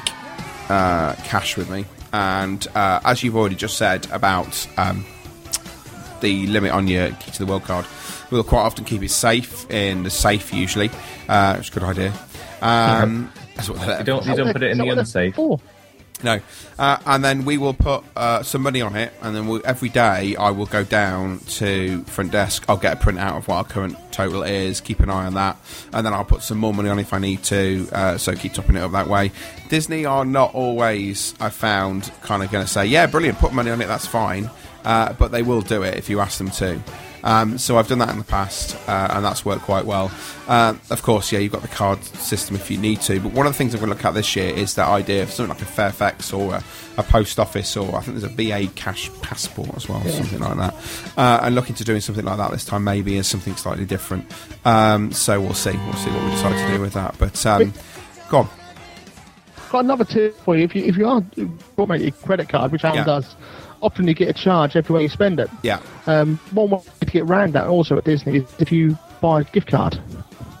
uh, cash with me, and uh, as you've already just said about um, the limit on your key to the world card, we'll quite often keep it safe in the safe usually. Uh, it's a good idea. Um, that's what they're You don't you don't put it in the unsafe. no, uh, and then we will put uh, some money on it, and then we'll, every day I will go down to front desk. I'll get a printout of what our current total is, keep an eye on that, and then I'll put some more money on if I need to. Uh, so keep topping it up that way. Disney are not always, I found, kind of going to say, "Yeah, brilliant, put money on it, that's fine," uh, but they will do it if you ask them to. Um, so I've done that in the past, uh, and that's worked quite well. Uh, of course, yeah, you've got the card system if you need to. But one of the things I'm going to look at this year is that idea of something like a FairFX or a, a post office, or I think there's a BA cash passport as well, Yeah. something like that. Uh, and looking to doing something like that this time, maybe as something slightly different. Um, so we'll see. We'll see what we decide to do with that. But um, go on. Got another tip for you. If you if you are your credit card, which Alan Yeah. does, often you get a charge everywhere you spend it. Yeah. Um, one way to get around that also at Disney is if you buy a gift card.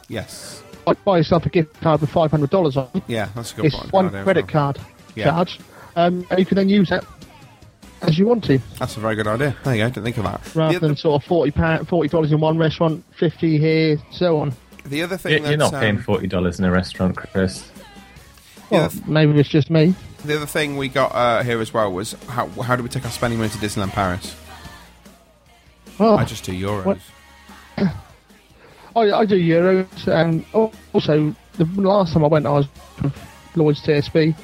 Yes. Like buy yourself a gift card with five hundred dollars on. it. Yeah, that's a good It's point. one idea as credit card Yeah. charge, um, and you can then use that as you want to, That's a very good idea. There you go. Didn't think of that. rather The than sort of forty pound, forty dollars in one restaurant, fifty here, so on. The other thing You- You're that's, not paying um, forty dollars in a restaurant, Chris. Well, maybe it's just me. The other thing we got uh, here as well was how how do we take our spending money to Disneyland Paris? Oh, I just do euros. What? I, I do euros, and also the last time I went, I was with Lloyd's TSB,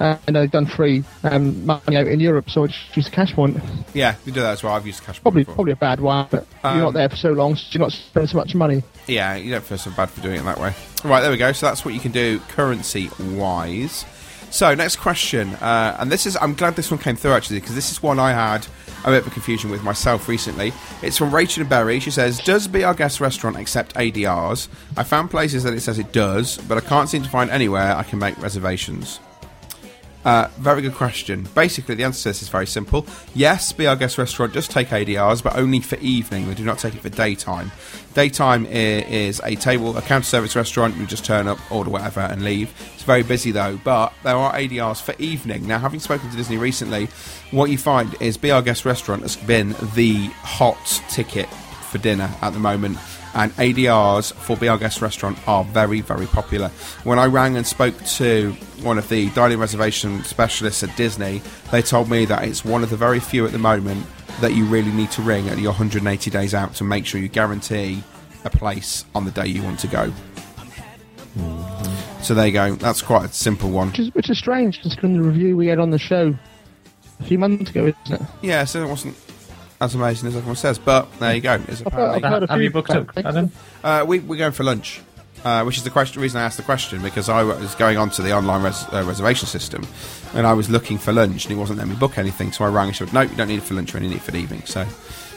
uh, and they've done free um, money out in Europe, so I just used a cash point. Yeah, we do that as well. I've used cash Probably, before. probably a bad one, but Um, you're not there for so long, so you're not spending so much money. Yeah, you don't feel so bad for doing it that way. Right, there we go. So that's what you can do currency wise. So next question, uh, and this is I'm glad this one came through actually because this is one I had a bit of a confusion with myself recently. It's from Rachel and Berry. She says, "Does Be Our Guest restaurant accept ADRs? I found places that it says it does, but I can't seem to find anywhere I can make reservations." Uh, very good question. Basically, the answer to this is very simple. Yes, Be Our Guest Restaurant does take ADRs, but only for evening. They do not take it for daytime. Daytime is a table, a counter service restaurant. You just turn up, order whatever, and leave. It's very busy though, but there are ADRs for evening. Now, having spoken to Disney recently, what you find is Be Our Guest Restaurant has been the hot ticket for dinner at the moment. And ADRs for Be Our Guest Restaurant are very, very popular. When I rang and spoke to one of the dining reservation specialists at Disney, they told me that it's one of the very few at the moment that you really need to ring at your 180 days out to make sure you guarantee a place on the day you want to go. So there you go. That's quite a simple one. Which is, which is strange, considering the review we had on the show a few months ago, isn't it? Yeah, so it wasn't as amazing as everyone says, but there you go. It's I've heard- I've heard Have you booked up. Adam? Uh, we, we're going for lunch, uh, which is the question, reason I asked the question because I was going onto the online res- uh, reservation system and I was looking for lunch and he wasn't letting me book anything. So I rang and said, "No, you don't need it for lunch. You only need it for the evening." So,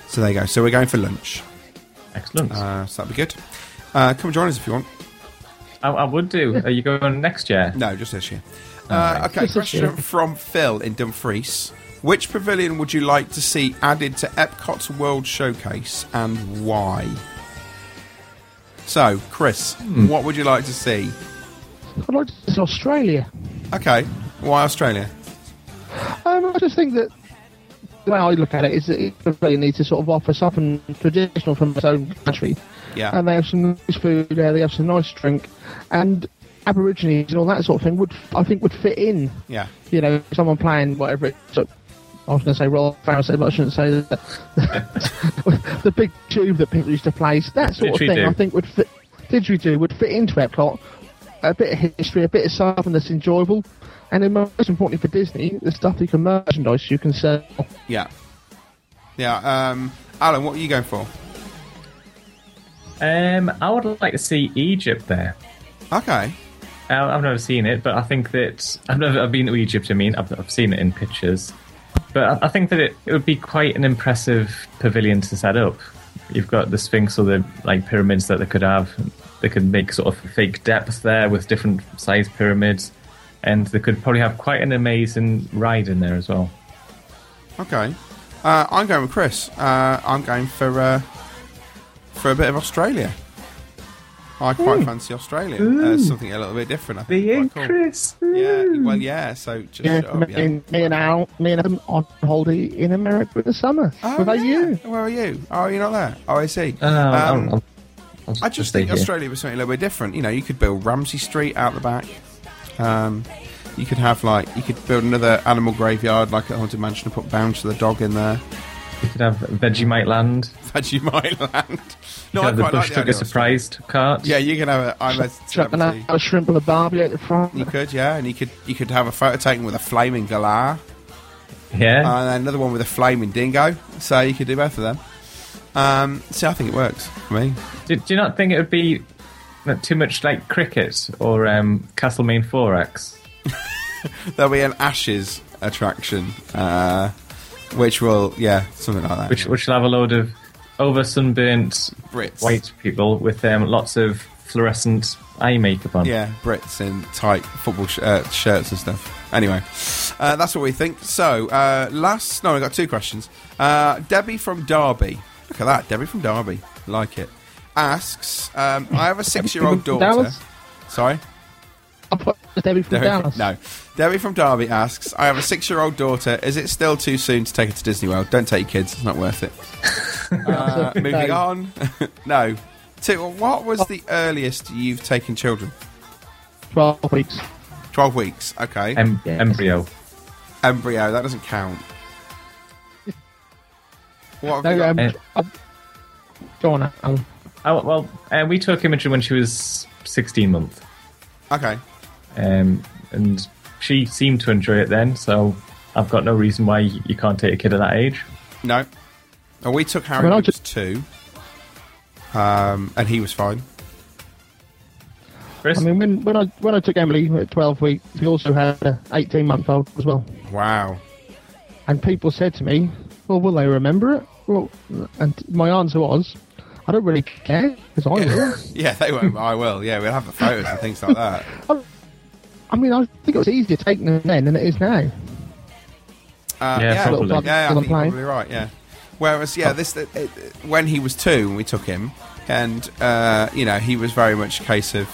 so there you go. So we're going for lunch. Excellent. Uh, so that'd be good. Uh, come join us if you want. I, I would do. Are you going next year? No, just this year. Uh, okay, question from Phil in Dumfries. Which pavilion would you like to see added to Epcot's World Showcase and why? So, Chris, Hmm. what would you like to see? I'd like to see Australia. Okay, why Australia? Um, I just think that the way I look at it is that it really needs to sort of offer something traditional from its own country. Yeah. And they have some nice food there, they have some nice drink, and Aborigines and all that sort of thing would, I think, would fit in. Yeah. You know, someone playing whatever it. So, I was going to say Rolf Harris, but I shouldn't say that. the big tube that people used to play, that sort of Didgeridoo. thing, I think would fit. Didgeridoo would fit into Epcot. A bit of history, a bit of something that's enjoyable, and then most importantly for Disney, the stuff you can merchandise, you can sell. Yeah. Yeah, um, Alan, what are you going for? Um, I would like to see Egypt there. Okay. Uh, I've never seen it, but I think that I've never I've been to Egypt. I mean, I've, I've seen it in pictures, but I, think that it, it would be quite an impressive pavilion to set up. You've got the Sphinx or the like pyramids that they could have. They could make sort of fake depth there with different sized pyramids, and they could probably have quite an amazing ride in there as well. Okay. Uh, I'm going with Chris. Uh, I'm going for uh, for a bit of Australia. I quite Ooh. fancy Australia. Uh, something a little bit different. I think. The Quite cool. Chris. Yeah. Well, yeah. So just Yeah, shut up, me, yeah. me and Al, me and Adam on holiday in America in the summer. Oh, What about yeah. you? Where are you? Oh, you're not there. Oh, I see. Uh, I'll- Um, I'll- I'll I just think here. Australia was something a little bit different. You know, you could build Ramsey Street out the back. Um, you could have like you could build another animal graveyard like at Haunted Mansion and put Bounce the dog in there. You could have Vegemite Land. Vegemite Land. You No, I have the quite like Bush the Took idea a of surprised cart. Yeah, you can have a I'm a celebrity. a shrimp and a barbie at the front. You could, yeah, and you could you could have a photo taken with a flaming galah. Yeah. And another one with a flaming dingo. So you could do both of them. Um, see, I think it works for me. Do, do you not think it would be too much like cricket or um, Castlemaine XXXX? There'll be an Ashes attraction, uh, which will, yeah, something like that. which which will have a load of over sunburnt Brits. white people with um, lots of fluorescent eye makeup on. Yeah, Brits in tight football sh- uh, shirts and stuff. Anyway, uh, that's what we think. So, uh, last, no, I got two questions. Uh, Debbie from Derby. Look at that, Debbie from Derby. Like it. Asks, um, I have a six-year-old From daughter. Dallas? Sorry. I put Debbie from Debbie Dallas. No. Debbie from Derby asks, I have a six-year-old daughter. Is it still too soon to take her to Disney World? Don't take your kids. It's not worth it. Uh, moving No. on. no. Two, what was the earliest you've taken children? 12 weeks. 12 weeks. Okay. Em- Embryo. Embryo, that doesn't count. What have No, you got? um, Eh. um, go on, Alan. Oh, well, uh, we took Imogen when she was 16 months. Okay. Um, and she seemed to enjoy it then, so I've got no reason why you you can't take a kid at that age. No. And we took Harry Well, I when he was two. Um, and he was fine. Chris? I mean, when, when I when I took Emily at 12 weeks, we also had an 18 month old as well. Wow. And people said to me, "Well, will they remember it?" Well, and my answer was, "I don't really care because I will." Yeah, they won't. I will. Yeah, we'll have the photos and things like that. I mean, I think it was easier taking them then than it is now. Uh, Yeah, yeah, probably. yeah, yeah, I think you're probably right. Yeah. Whereas, yeah, this it, it, when he was two, when we took him, and uh, you know, he was very much a case of,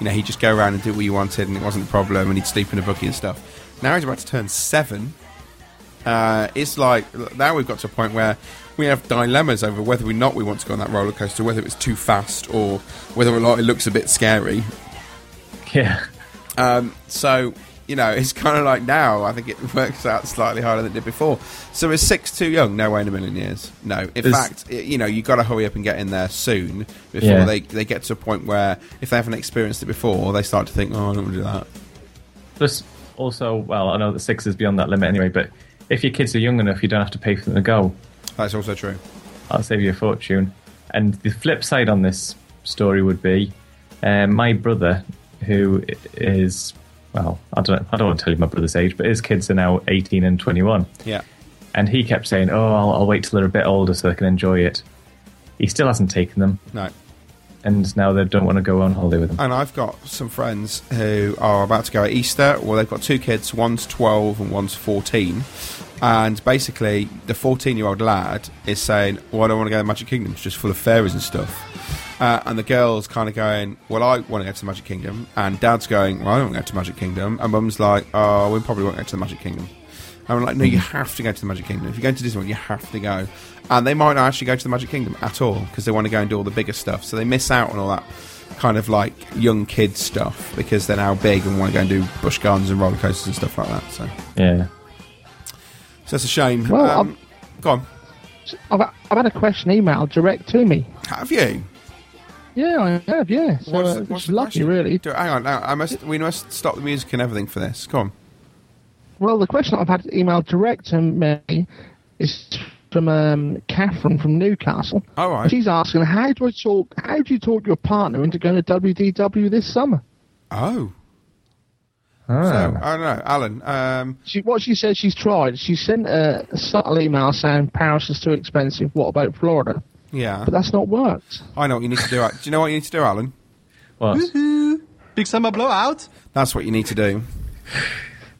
you know, he'd just go around and do what you wanted, and it wasn't a problem, and he'd sleep in a buggy and stuff. Now he's about to turn seven. Uh, it's like now we've got to a point where we have dilemmas over whether or not we want to go on that roller coaster, whether it's too fast or whether or not it looks a bit scary. Yeah. Um, so you know, it's kind of like now. I think it works out slightly harder than it did before. So is six too young? No way in a million years. No. In fact, you know, you got to hurry up and get in there soon before Yeah. they they get to a point where if they haven't experienced it before, they start to think, oh, I don't want to do that. Plus, also, well, I know that six is beyond that limit anyway, but if your kids are young enough, you don't have to pay for them to go. That's also true. I'll save you a fortune. And the flip side on this story would be um, my brother, who is, well, I don't, I don't want to tell you my brother's age, but his kids are now 18 and 21. Yeah. And he kept saying, oh, I'll, I'll wait till they're a bit older so they can enjoy it. He still hasn't taken them, No. and now they don't want to go on holiday with them. And I've got some friends who are about to go at Easter. Well, they've got two kids. One's 12 and one's 14. And basically, the 14 year old lad is saying, Well, I don't want to go to Magic Kingdom. It's just full of fairies and stuff. Uh, and the girl's kind of going, Well, I want to go to the Magic Kingdom. And dad's going, Well, I don't want to go to Magic Kingdom. And mum's like, Oh, we probably won't go to the Magic Kingdom. And I'm like, No, you have to go to the Magic Kingdom. If you're going to Disney World, you have to go. And they might not actually go to the Magic Kingdom at all because they want to go and do all the bigger stuff. So they miss out on all that kind of like young kid stuff because they're now big and want to go and do Busch Gardens and roller coasters and stuff like that. So, Yeah. so it's a shame. Well, um, go on. I've, I've had a question emailed direct to me. Have you? Yeah, I have. Yeah, so What's uh, the- it's lucky, question? really. Do, hang on, now I must. We must stop the music and everything for this. Come on. Well, the question I've had emailed direct to me is from um, Catherine from Newcastle. All right. She's asking, how do I talk? How do you talk your partner into going to WDW this summer? Oh. Oh. So, I don't know, Alan. Um, She, what she says she's tried. She sent a subtle email saying Paris is too expensive. What about Florida? Yeah, But that's not worked. I know what you need to do. Do you know what you need to do, Alan? What? Woohoo! Big summer blowout. That's what you need to do.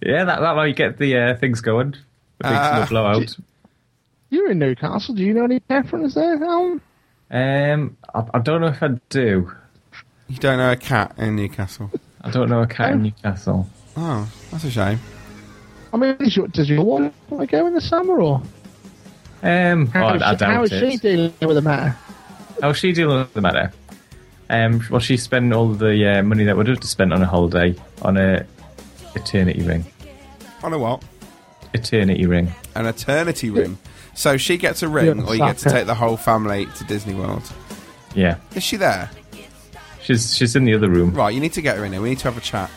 Yeah, that that way you get the uh, things going. The big Uh, summer blowout. You're in Newcastle. Do you know any Catherines there, Alan? Um, I, I don't know if I do. You don't know a cat in Newcastle. I don't know a cat in Newcastle. Oh, that's a shame. I mean, does your, does your wife want to go in the summer, or Um, how, oh, is I, I she, how doubt is she dealing with the matter? How's she dealing with the matter? Um, well, she spent all the uh, money that would have spent on a holiday on a eternity ring. On a what? Eternity ring. An eternity ring. So she gets a ring, or you get to take the whole family to Disney World. Yeah, Is she there? she's she's in the other room. Right, you need to get her in here. We need to have a chat.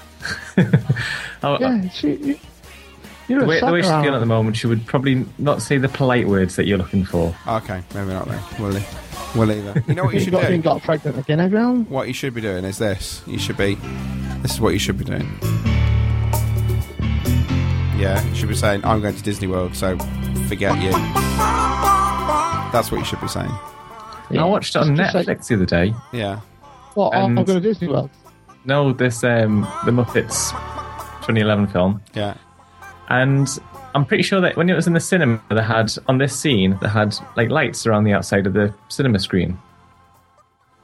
Oh, Yeah, she. You, you're the way, the way she's sucker, feeling at the moment, she would probably not say the polite words that you're looking for. Okay, maybe not then. We'll leave, we'll leave her. You know what you You should got, you do? got pregnant again, have you, What you should be doing is this. You should be. This is what you should be doing. Yeah, you should be saying, I'm going to Disney World, so forget you. That's what you should be saying. I watched it on Just- just Netflix the other day. Yeah. What? I'm going to Disney World. No, this um, the Muppets 2011 film. Yeah. And I'm pretty sure that when it was in the cinema, they had on this scene they had like lights around the outside of the cinema screen.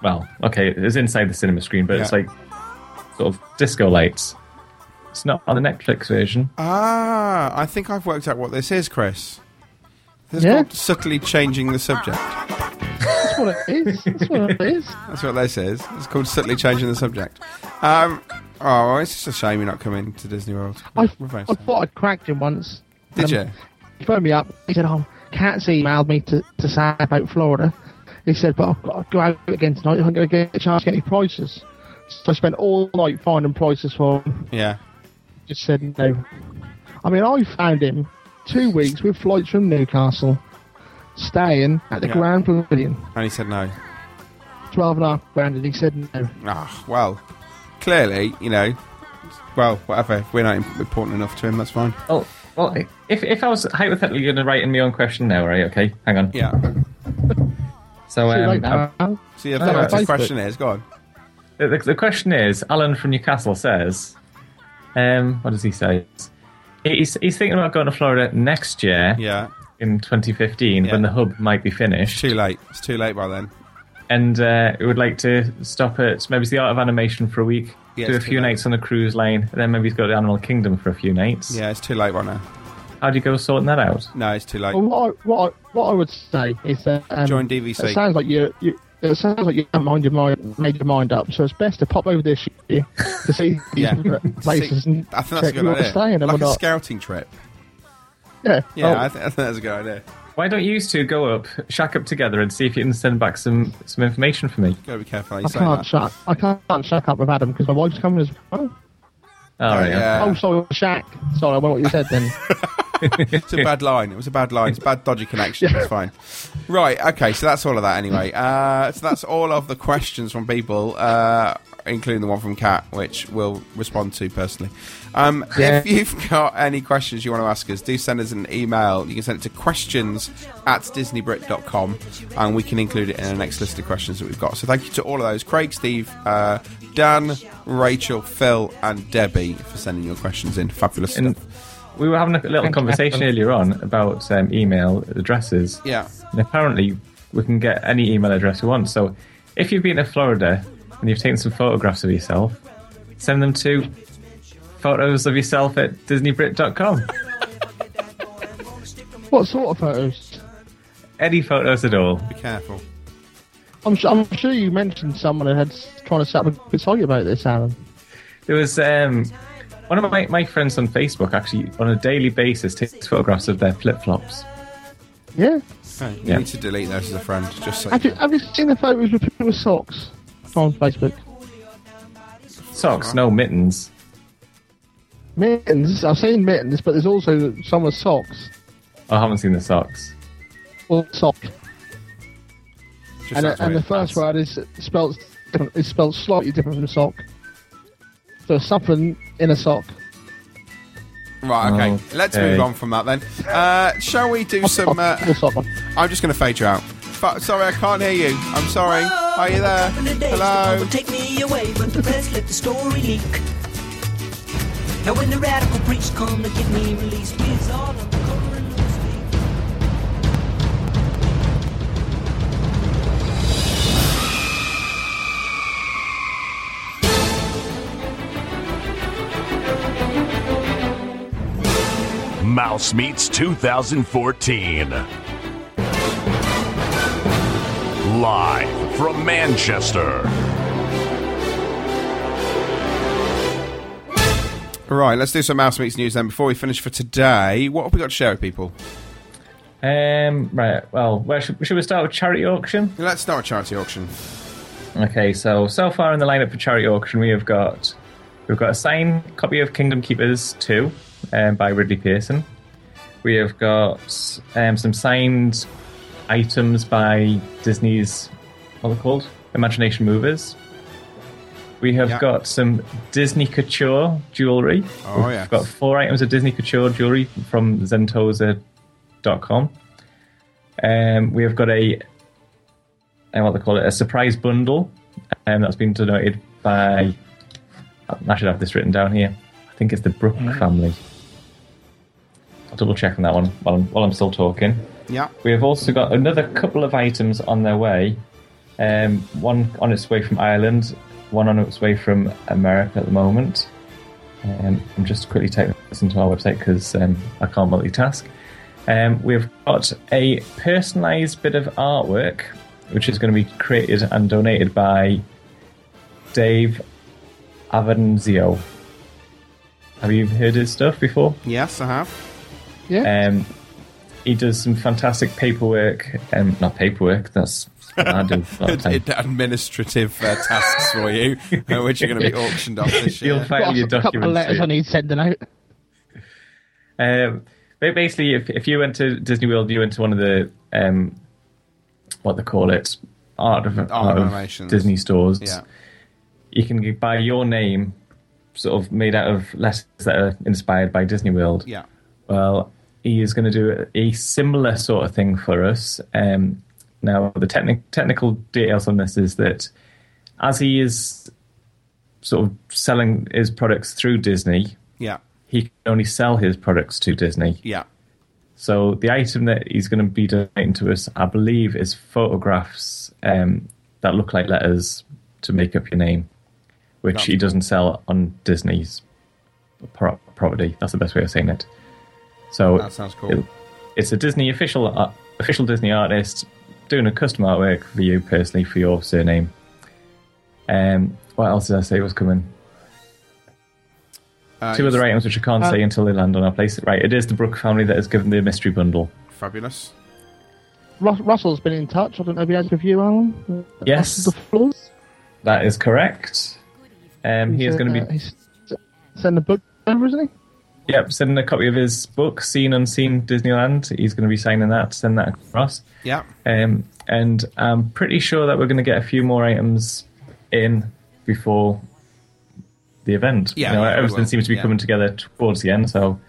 Well, okay, it was inside the cinema screen, but it's like sort of disco lights. It's not on the Netflix version. Ah, I think I've worked out what this is, Chris. This is Yeah? called subtly changing the subject. That's what it is. That's what it is. That's what this is. It's called subtly changing the subject. Um, oh, it's just a shame you're not coming to Disney World. I, I thought I'd cracked him once. Did Um, you? He phoned me up. He said, "Oh, Kat's emailed me to, to say about Florida." He said, "But I've got to go out again tonight. I'm going to get a chance to get any prices." So I spent all night finding prices for him. Yeah. Just said no. I mean, I found him two weeks with flights from Newcastle, staying at the Yeah. Grand Pavilion. And he said no. Twelve and a half grand, and he said no. Ah, well, clearly, you know, well, whatever. If we're not important enough to him, that's fine. Oh, well, if if I was hypothetically going to write in my own question now, right? Okay, hang on. Yeah. So, Too um, late now. I've- So your Oh, third Facebook. question is, go on. The, the, the question is, Alan from Newcastle says, um, what does he say? He's, he's thinking about going to Florida next year. Yeah. In 2015, Yeah. when the hub might be finished. Too late. It's too late by then. And uh, we would like to stop at maybe it's the Art of Animation for a week, Yeah, do a few late. nights on the cruise line, and then maybe go to Animal Kingdom for a few nights. Yeah, it's too late right now. How do you go sorting that out? No, it's too late. Well, what I, what I, what I would say is that um, Join DVC. It sounds like you. you it sounds like you haven't mind your mind, made your mind up, so it's best to pop over this year to see these Yeah. places and I think that's a good you want to idea. stay in them Like a not. scouting trip. Yeah, Yeah, Oh, I, th- I think that's a good idea. Why don't you two go up, shack up together, and see if you can send back some, some information for me? Gotta be careful how I say can't that. shack. I can't shack up with Adam because my wife's coming as well. Oh, yeah. Oh, sorry, shack. Sorry, I went what you said then. it's a bad line. It was a bad line. It's a bad, dodgy connection. It's fine. Right. Okay. So that's all of that anyway. Uh, so that's all of the questions from people, uh, including the one from Kat, which we'll respond to personally. Um, Yeah. If you've got any questions you want to ask us, do send us an email. You can send it to questions at disneybrit.com and we can include it in the next list of questions that we've got. So thank you to all of those Craig, Steve, uh, Dan, Rachel, Phil, and Debbie for sending your questions in. Fabulous And stuff. we were having a little conversation earlier on about um, email addresses. Yeah. And apparently, we can get any email address we want. So, if you've been to Florida and you've taken some photographs of yourself, send them to photos of yourself at disneybrit.com. what sort of photos? Any photos at all. Be careful. I'm, su- I'm sure you mentioned someone had s- trying to set up a good site about this, Alan. There was um, one of my, my friends on Facebook actually, on a daily basis, takes photographs of their flip flops. Yeah. Okay, you Yeah. need to delete those as a friend, just so Have you, have you seen the photos with people with socks on Facebook? Socks, no mittens. Mittens. I've seen mittens, but there's also some with socks. I haven't seen the socks. or sock. Just and, sounds and the first word is spelled different, is spelled slightly different from sock. So something in a sock. Right, okay. Okay. Let's move on from that then. Uh, shall we do some. Uh, I'm just going to fade you out. Fu- sorry, I can't hear you. I'm sorry. Are you there? Hello? Take me away, but the rest let the story leak. Now when the radical preach come to get me released, we's all uncovering loose leaf. Mouse Meets 2014. Live from Manchester. Right, let's do some Mouse Meets news then before we finish for today. What have we got to share with people? Um, right. Well, where should, should we start with charity auction? Let's start with charity auction. Okay, so so far in the lineup for charity auction, we have got we've got a signed copy of Kingdom Keepers two, um, by Ridley Pearson. We have got um, some signed items by Disney's what are they called? Imagination Movers. We have Yeah. got some Disney Couture jewelry. Oh, yeah. We've got four items of Disney Couture jewelry from Zentosa.com. Um, we have got a, uh, what they call it, a surprise bundle, um, that's been donated by. I should have this written down here. I think it's the Brook family. I'll double check on that one while I'm, while I'm still talking. Yeah. We have also got another couple of items on their way. Um, one on its way from Ireland, one on its way from America at the moment. Um, I'm just quickly taking this into our website because um, I can't multitask. Um, we've got a personalised bit of artwork which is going to be created and donated by Dave Avanzio. Have you heard his stuff before? Yes, I have. Yeah. Um, he does some fantastic paperwork. Um, not paperwork. That's I do. a lot of. Administrative uh, tasks for you, uh, which are going to be auctioned off this year. You'll file your a couple of letters to- I need sending out. Um, but basically, if, if you went to Disney World, you went to one of the um, what they call it, art of, art of. Disney stores. Yeah. You can buy your name, sort of made out of letters that are inspired by Disney World. Yeah. Well, he is going to do a, similar sort of thing for us. Um, now, the techni- technical details on this is that as he is sort of selling his products through Disney, Yeah. he can only sell his products to Disney. Yeah. So the item that he's going to be donating to us, I believe, is photographs um, that look like letters to make up your name, which That's he doesn't sell on Disney's pro- property. That's the best way of saying it. So That sounds cool. it- it's a Disney official uh, official Disney artist doing a custom artwork for you personally for your surname. Um, what else did I say was coming? Uh, Two other items which I can't Uh, say until they land on our place. Right, it is the Brook family that has given the mystery bundle. Fabulous. Rus- Russell's been in touch. I don't know if he has with you, Alan. Uh, Yes. The Flores. That is correct. Um, he is going to Uh, be he's sending a book over, isn't he? Yep sending a copy of his book, Seen Unseen Disneyland. He's going to be signing that, send that across. Yeah. Um, and I'm pretty sure that we're going to get a few more items in before the event. Yeah, You know, yeah, everything seems to be Yeah. coming together towards the end, so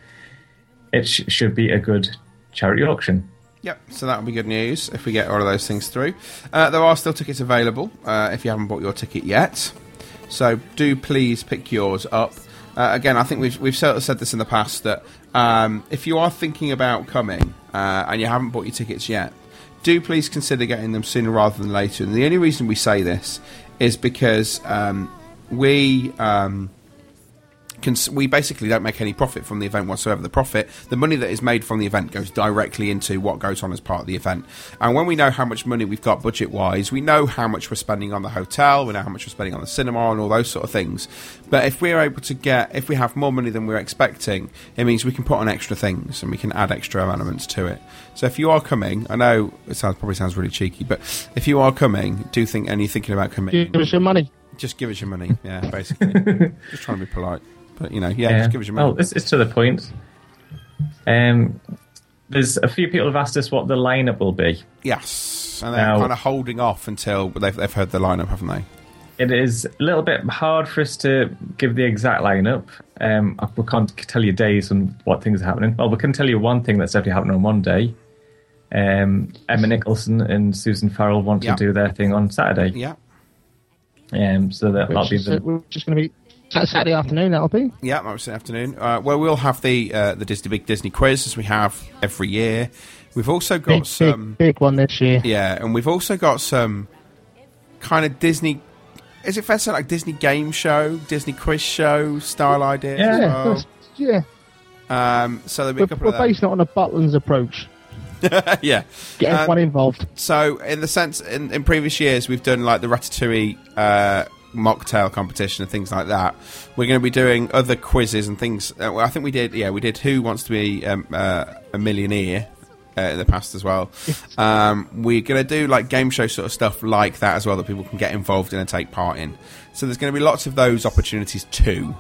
it sh- should be a good charity auction. Yep, so that'll be good news if we get all of those things through. Uh, there are still tickets available uh, if you haven't bought your ticket yet. So do please pick yours up. Uh, again, I think we've, we've sort of said this in the past that um, if you are thinking about coming uh, and you haven't bought your tickets yet, do please consider getting them sooner rather than later. And the only reason we say this is because um, we. Um, cons- we basically don't make any profit from the event whatsoever. The profit, the money that is made from the event, goes directly into what goes on as part of the event. And when we know how much money we've got budget wise, we know how much we're spending on the hotel, we know how much we're spending on the cinema, and all those sort of things. But if we're able to get, if we have more money than we're expecting, it means we can put on extra things and we can add extra elements to it. So if you are coming, I know it sounds probably sounds really cheeky, but if you are coming, do think and you're thinking about coming, Give us your money. just give us your money. Yeah, basically, just trying to be polite. But you know, yeah, just give us your money. Well, it's, it's to the point. Um, there's a few people have asked us what the lineup will be. Yes, and they're Now- kind of holding off until they've, they've heard the lineup, haven't they? It is a little bit hard for us to give the exact lineup. Um, we can't tell you days and what things are happening. Well, we can tell you one thing that's definitely happening on one day. Um, Emma Nicholson and Susan Farrell want Yeah. to do their thing on Saturday. Yeah. Um, so that, that'll be is, the uh, which is going to be Sat- Saturday afternoon. That'll be. Yeah, that was the afternoon. Uh, well, we'll have the uh, the Disney Big Disney quiz as we have every year. We've also got Big, some, big, big one this year. yeah, and we've also got some kind of Disney. Is it fair to say like Disney game show, Disney quiz show style ideas? as Yeah, well? yeah. Um, so there'll be We're, couple we're of basing it on a Butlins approach. yeah. Get everyone Um, involved. So, in the sense, in, in previous years, we've done like the Ratatouille uh, mocktail competition and things like that. We're going to be doing other quizzes and things. Uh, well, I think we did, yeah, we did Who Wants to Be um, uh, a Millionaire uh, in the past as well. Um, we're going to do like game show sort of stuff like that as well that people can get involved in and take part in. So, there's going to be lots of those opportunities too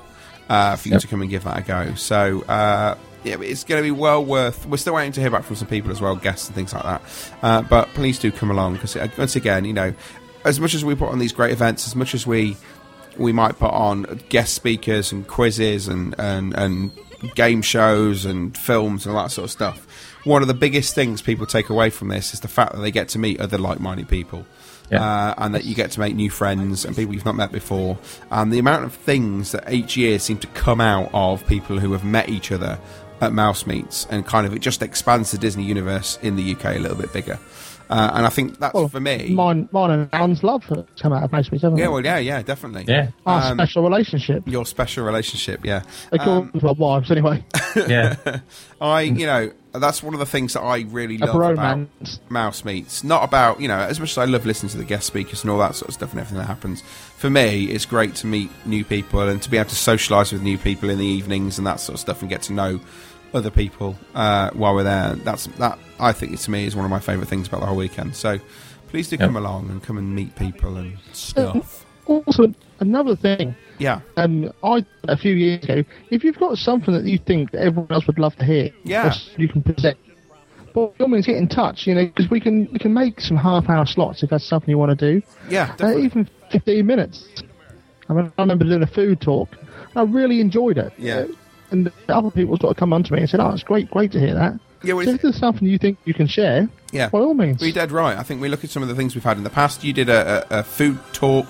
uh, for you to come and give that a go. So, uh, yeah, it's going to be well worth. We're still waiting to hear back from some people as well, guests and things like that. Uh, but please do come along because once again, you know, as much as we put on these great events, as much as we we might put on guest speakers and quizzes and and, and game shows and films and all that sort of stuff. One of the biggest things people take away from this is the fact that they get to meet other like-minded people. Uh, and that you get to make new friends and people you've not met before. And the amount of things that each year seem to come out of people who have met each other at Mouse Meets, and kind of it just expands the Disney universe in the UK a little bit bigger. Uh, and I think that's for me. Mine, mine and Alan's love have come out of most of Yeah, well, yeah, yeah, definitely. Yeah. Our Um, special relationship. Your special relationship, yeah. According Um, to our wives, anyway. Yeah. I, you know, that's one of the things that I really A love about. Mouse Meets. Not about, you know, as much as I love listening to the guest speakers and all that sort of stuff and everything that happens, for me, it's great to meet new people and to be able to socialise with new people in the evenings and that sort of stuff and get to know other people uh, while we're there. That's that. I think to me is one of my favourite things about the whole weekend. So please do Yep. come along and come and meet people and stuff. Also, another thing. Yeah. Um, I a few years ago, if you've got something that you think that everyone else would love to hear, Yeah. you can present. By all means, get in touch. You know, because we can we can make some half-hour slots if that's something you want to do. Yeah, uh, even fifteen minutes. I mean, I remember doing a food talk. I really enjoyed it. Yeah. And other people sort of come on to me and said, "Oh, it's great, great to hear that." Yeah, well, so if there's something you think you can share, Yeah, by all means. You're dead right. I think we look at some of the things we've had in the past. You did a, a, a food talk.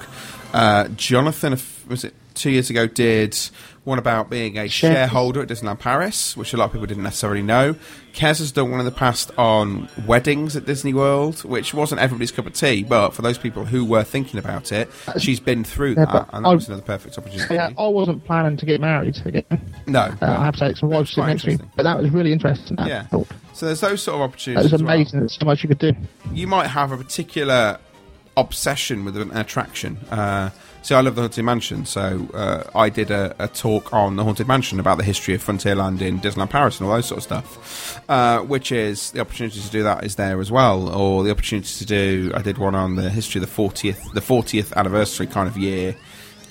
Uh, Jonathan, was it two years ago, did one about being a shareholder at Disneyland Paris, which a lot of people didn't necessarily know. Kez has done one in the past on weddings at Disney World, which wasn't everybody's cup of tea, but for those people who were thinking about it, she's been through Yeah, that, and that I- was another perfect opportunity. Yeah, I wasn't planning to get married again. No, Uh, I have some wives sitting next to me, but that was really interesting. Yeah. So there's those sort of That opportunities. was as well. amazing. There's so much you could do. you might have a particular obsession with an attraction. Uh, see, I love the Haunted Mansion, so uh, I did a, a talk on the Haunted Mansion about the history of Frontierland in Disneyland Paris and all those sort of stuff. Uh, which is the opportunity to do that is there as well, or the opportunity to do. I did one on the history of the fortieth, the fortieth anniversary kind of year.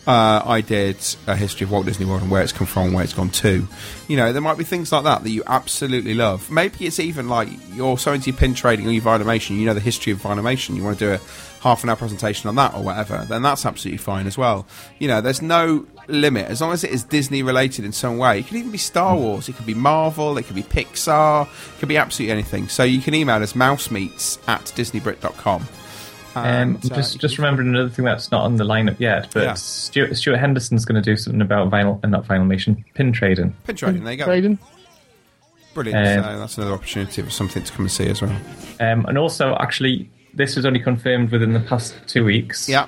Uh, I did a history of Walt Disney World and where it's come from, where it's gone to. You know, there might be things like that that you absolutely love. Maybe it's even like you're so into your pin trading or your Vinylmation, you know the history of Vinylmation. You want to do a half an hour presentation on that or whatever, then that's absolutely fine as well. You know, there's no limit as long as it is Disney related in some way. It could even be Star Wars, it could be Marvel, it could be Pixar, it could be absolutely anything. So you can email us mousemeets at disneybrit.com. Um, And, uh, just just remembering another thing that's not on the lineup yet, but Yeah. Stuart, Stuart Henderson's going to do something about vinyl, and not vinyl Vinylmation, pin trading. Pin trading, there you go. Trading. Brilliant. Um, so that's another opportunity for something to come and see as well. Um, and also, actually, this was only confirmed within the past two weeks. Yeah.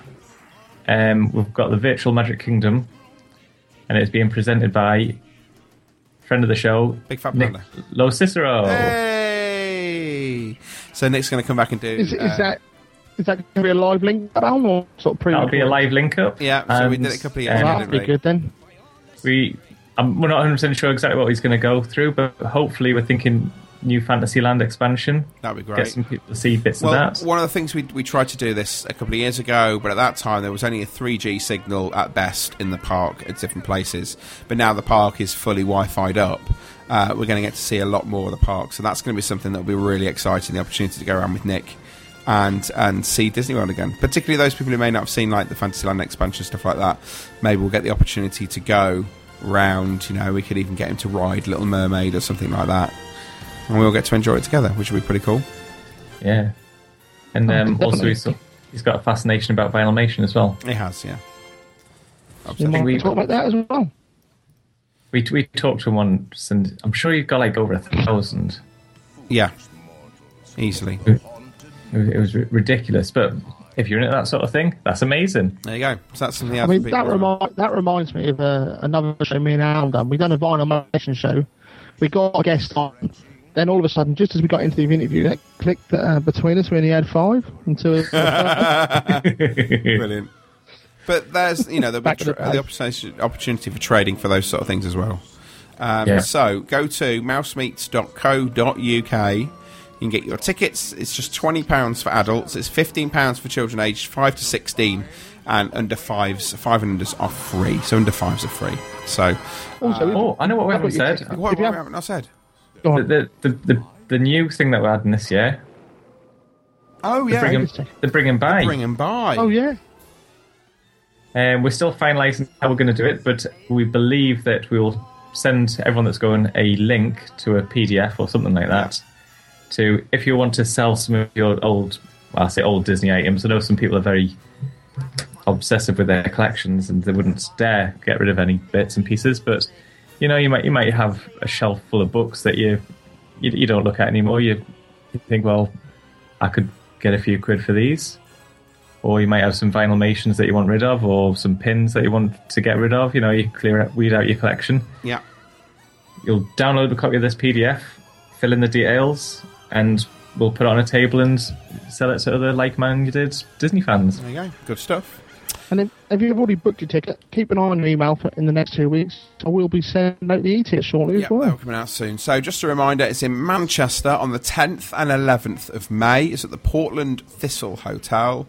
Um, we've got the Virtual Magic Kingdom, and it's being presented by friend of the show, Big Fat Nick Panda. Lo Cicero. Hey! So Nick's going to come back and do. Is, is uh, that is that going to be a live link down or sort of pre? That'll be a live link up. Yeah, so we did it a couple of years um, ago, That'll be we? good then. we um, we're not 100 percent sure exactly what he's going to go through, but hopefully we're thinking new Fantasyland expansion. That'd be great. Get some people to see bits Well, of that. one of the things we, we tried to do this a couple of years ago, but at that time there was only a 3G signal at best in the park at different places. But now the park is fully Wi-Fi'd up. Uh, we're going to get to see a lot more of the park, so that's going to be something that will be really exciting. The opportunity to go around with Nick and and see Disney World again. Particularly those people who may not have seen like the Fantasyland expansion stuff like that. Maybe we'll get the opportunity to go round. You know, we could even get him to ride Little Mermaid or something like that, and we'll get to enjoy it together, which will be pretty cool. Yeah. And Oh, um, also, he's, he's got a fascination about Vinylmation as well. He has, yeah. You might talk about that as well. We, we talked to him once, and I'm sure you've got like over a thousand. Yeah, easily. It was, it was ri- ridiculous, but if you're into that sort of thing, that's amazing. There you go. So that's something I else. mean, for that, remi- that reminds me of uh, another show me and Al done. We done a Vinylmation show. We got a guest on. Then all of a sudden, just as we got into the interview, it clicked uh, between us. We only had five until. Brilliant. But there's, you know, there'll be tra- the the opportunity, opportunity for trading for those sort of things as well. Um, Yeah. So go to mousemeets.co.uk. You can get your tickets. It's just twenty pounds for adults. It's fifteen pounds for children aged five to sixteen, and under fives, five and unders are free. So under fives are free. So, Also, oh, I know what we I've haven't said. ticket. what, If you what have- haven't I said? The, the, the, the, the new thing that we're adding this year, Oh the yeah, bring 'em, the bring 'em by. bring 'em by. oh yeah. Um, we're still finalising how we're going to do it, but we believe that we will send everyone that's going a link to a PDF or something like that. To if you want to sell some of your old, well, I say old Disney items. I know some people are very obsessive with their collections and they wouldn't dare get rid of any bits and pieces. But you know, you might you might have a shelf full of books that you you, you don't look at anymore. You, you think, well, I could get a few quid for these or you might have some Vinylmations that you want rid of, or some pins that you want to get rid of. You know, you clear out, weed out your collection. Yeah. You'll download a copy of this PDF, fill in the details, and we'll put it on a table and sell it to other like-minded Disney fans. There you go. Good stuff. And if, if you've already booked your ticket, keep an eye on your email for in the next two weeks. I will be sending out the e-ticket shortly Yeah, as well. they're coming out soon. So, just a reminder, it's in Manchester on the 10th and 11th of May. It's at the Portland Thistle Hotel,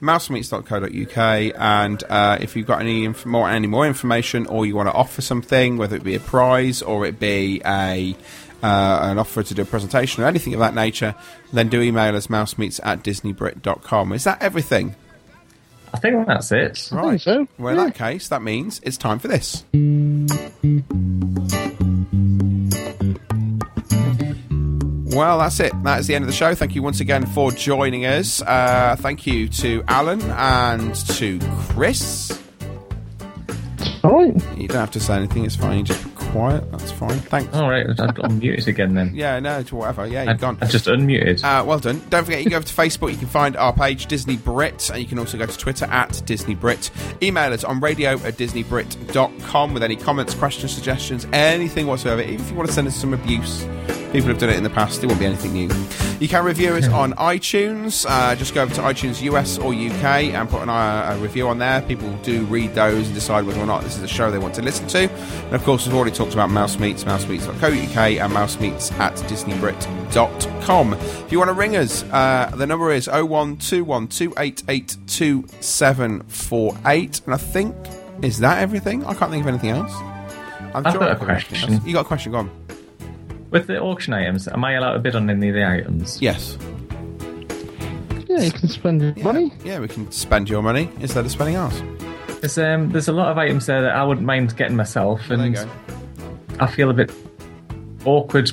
mousemeets.co.uk. And uh, if you've got any inf- more any more information, or you want to offer something, whether it be a prize or it be a uh, an offer to do a presentation or anything of that nature, then do email us mousemeets at disneybrit.com. Is that everything? I think that's it. Right. so. Well, in that case, that means it's time for this. Well, that's it. That is the end of the show. Thank you once again for joining us. Uh, thank you to Alan and to Chris. All right. You don't have to say anything. It's fine. You just be quiet. That's fine. Thanks. All right, I've unmuted again then. Yeah, no, to whatever. Yeah, you've gone. I just unmuted. Uh, well done. Don't forget, you can go over to Facebook. You can find our page, Disney Brit, and you can also go to Twitter at Disney Brit. Email us on radio at disneybrit.com with any comments, questions, suggestions, anything whatsoever. Even if you want to send us some abuse, people have done it in the past. It won't be anything new. You can review us on iTunes. Uh, just go over to iTunes US or UK and put an, uh, a review on there. People do read those and decide whether or not this is a show they want to listen to. And of course, we've already talked about Mouse Meets, mousemeets.co.uk, and mousemeets at disneybrit.com. If you want to ring us, uh, the number is 012882748. And I think, is that everything? I can't think of anything else. I'm I've sure got I a can think of anything question. You got a question? Go on. With the auction items, am I allowed to bid on any of the items? Yes. Yeah, you can spend your money. Yeah, we can spend your money instead of spending ours. There's, um, there's a lot of items there that I wouldn't mind getting myself, There you and go. I feel a bit awkward.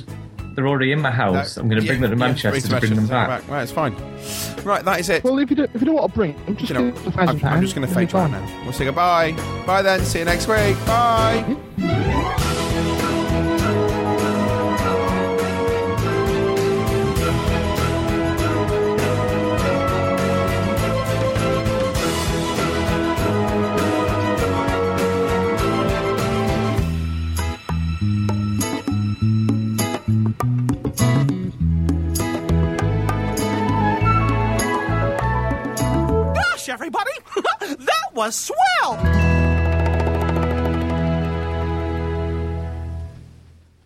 They're already in my house. I'm going to Yeah, bring them to yeah, Manchester to bring them back. Right, it's fine. Right, that is it. Well, if you, do, if you don't want to bring them, just You know, give us I'm, I'm just going to it'll be fake right fine. now. We'll say goodbye. Bye then. See you next week. Bye. Was swell!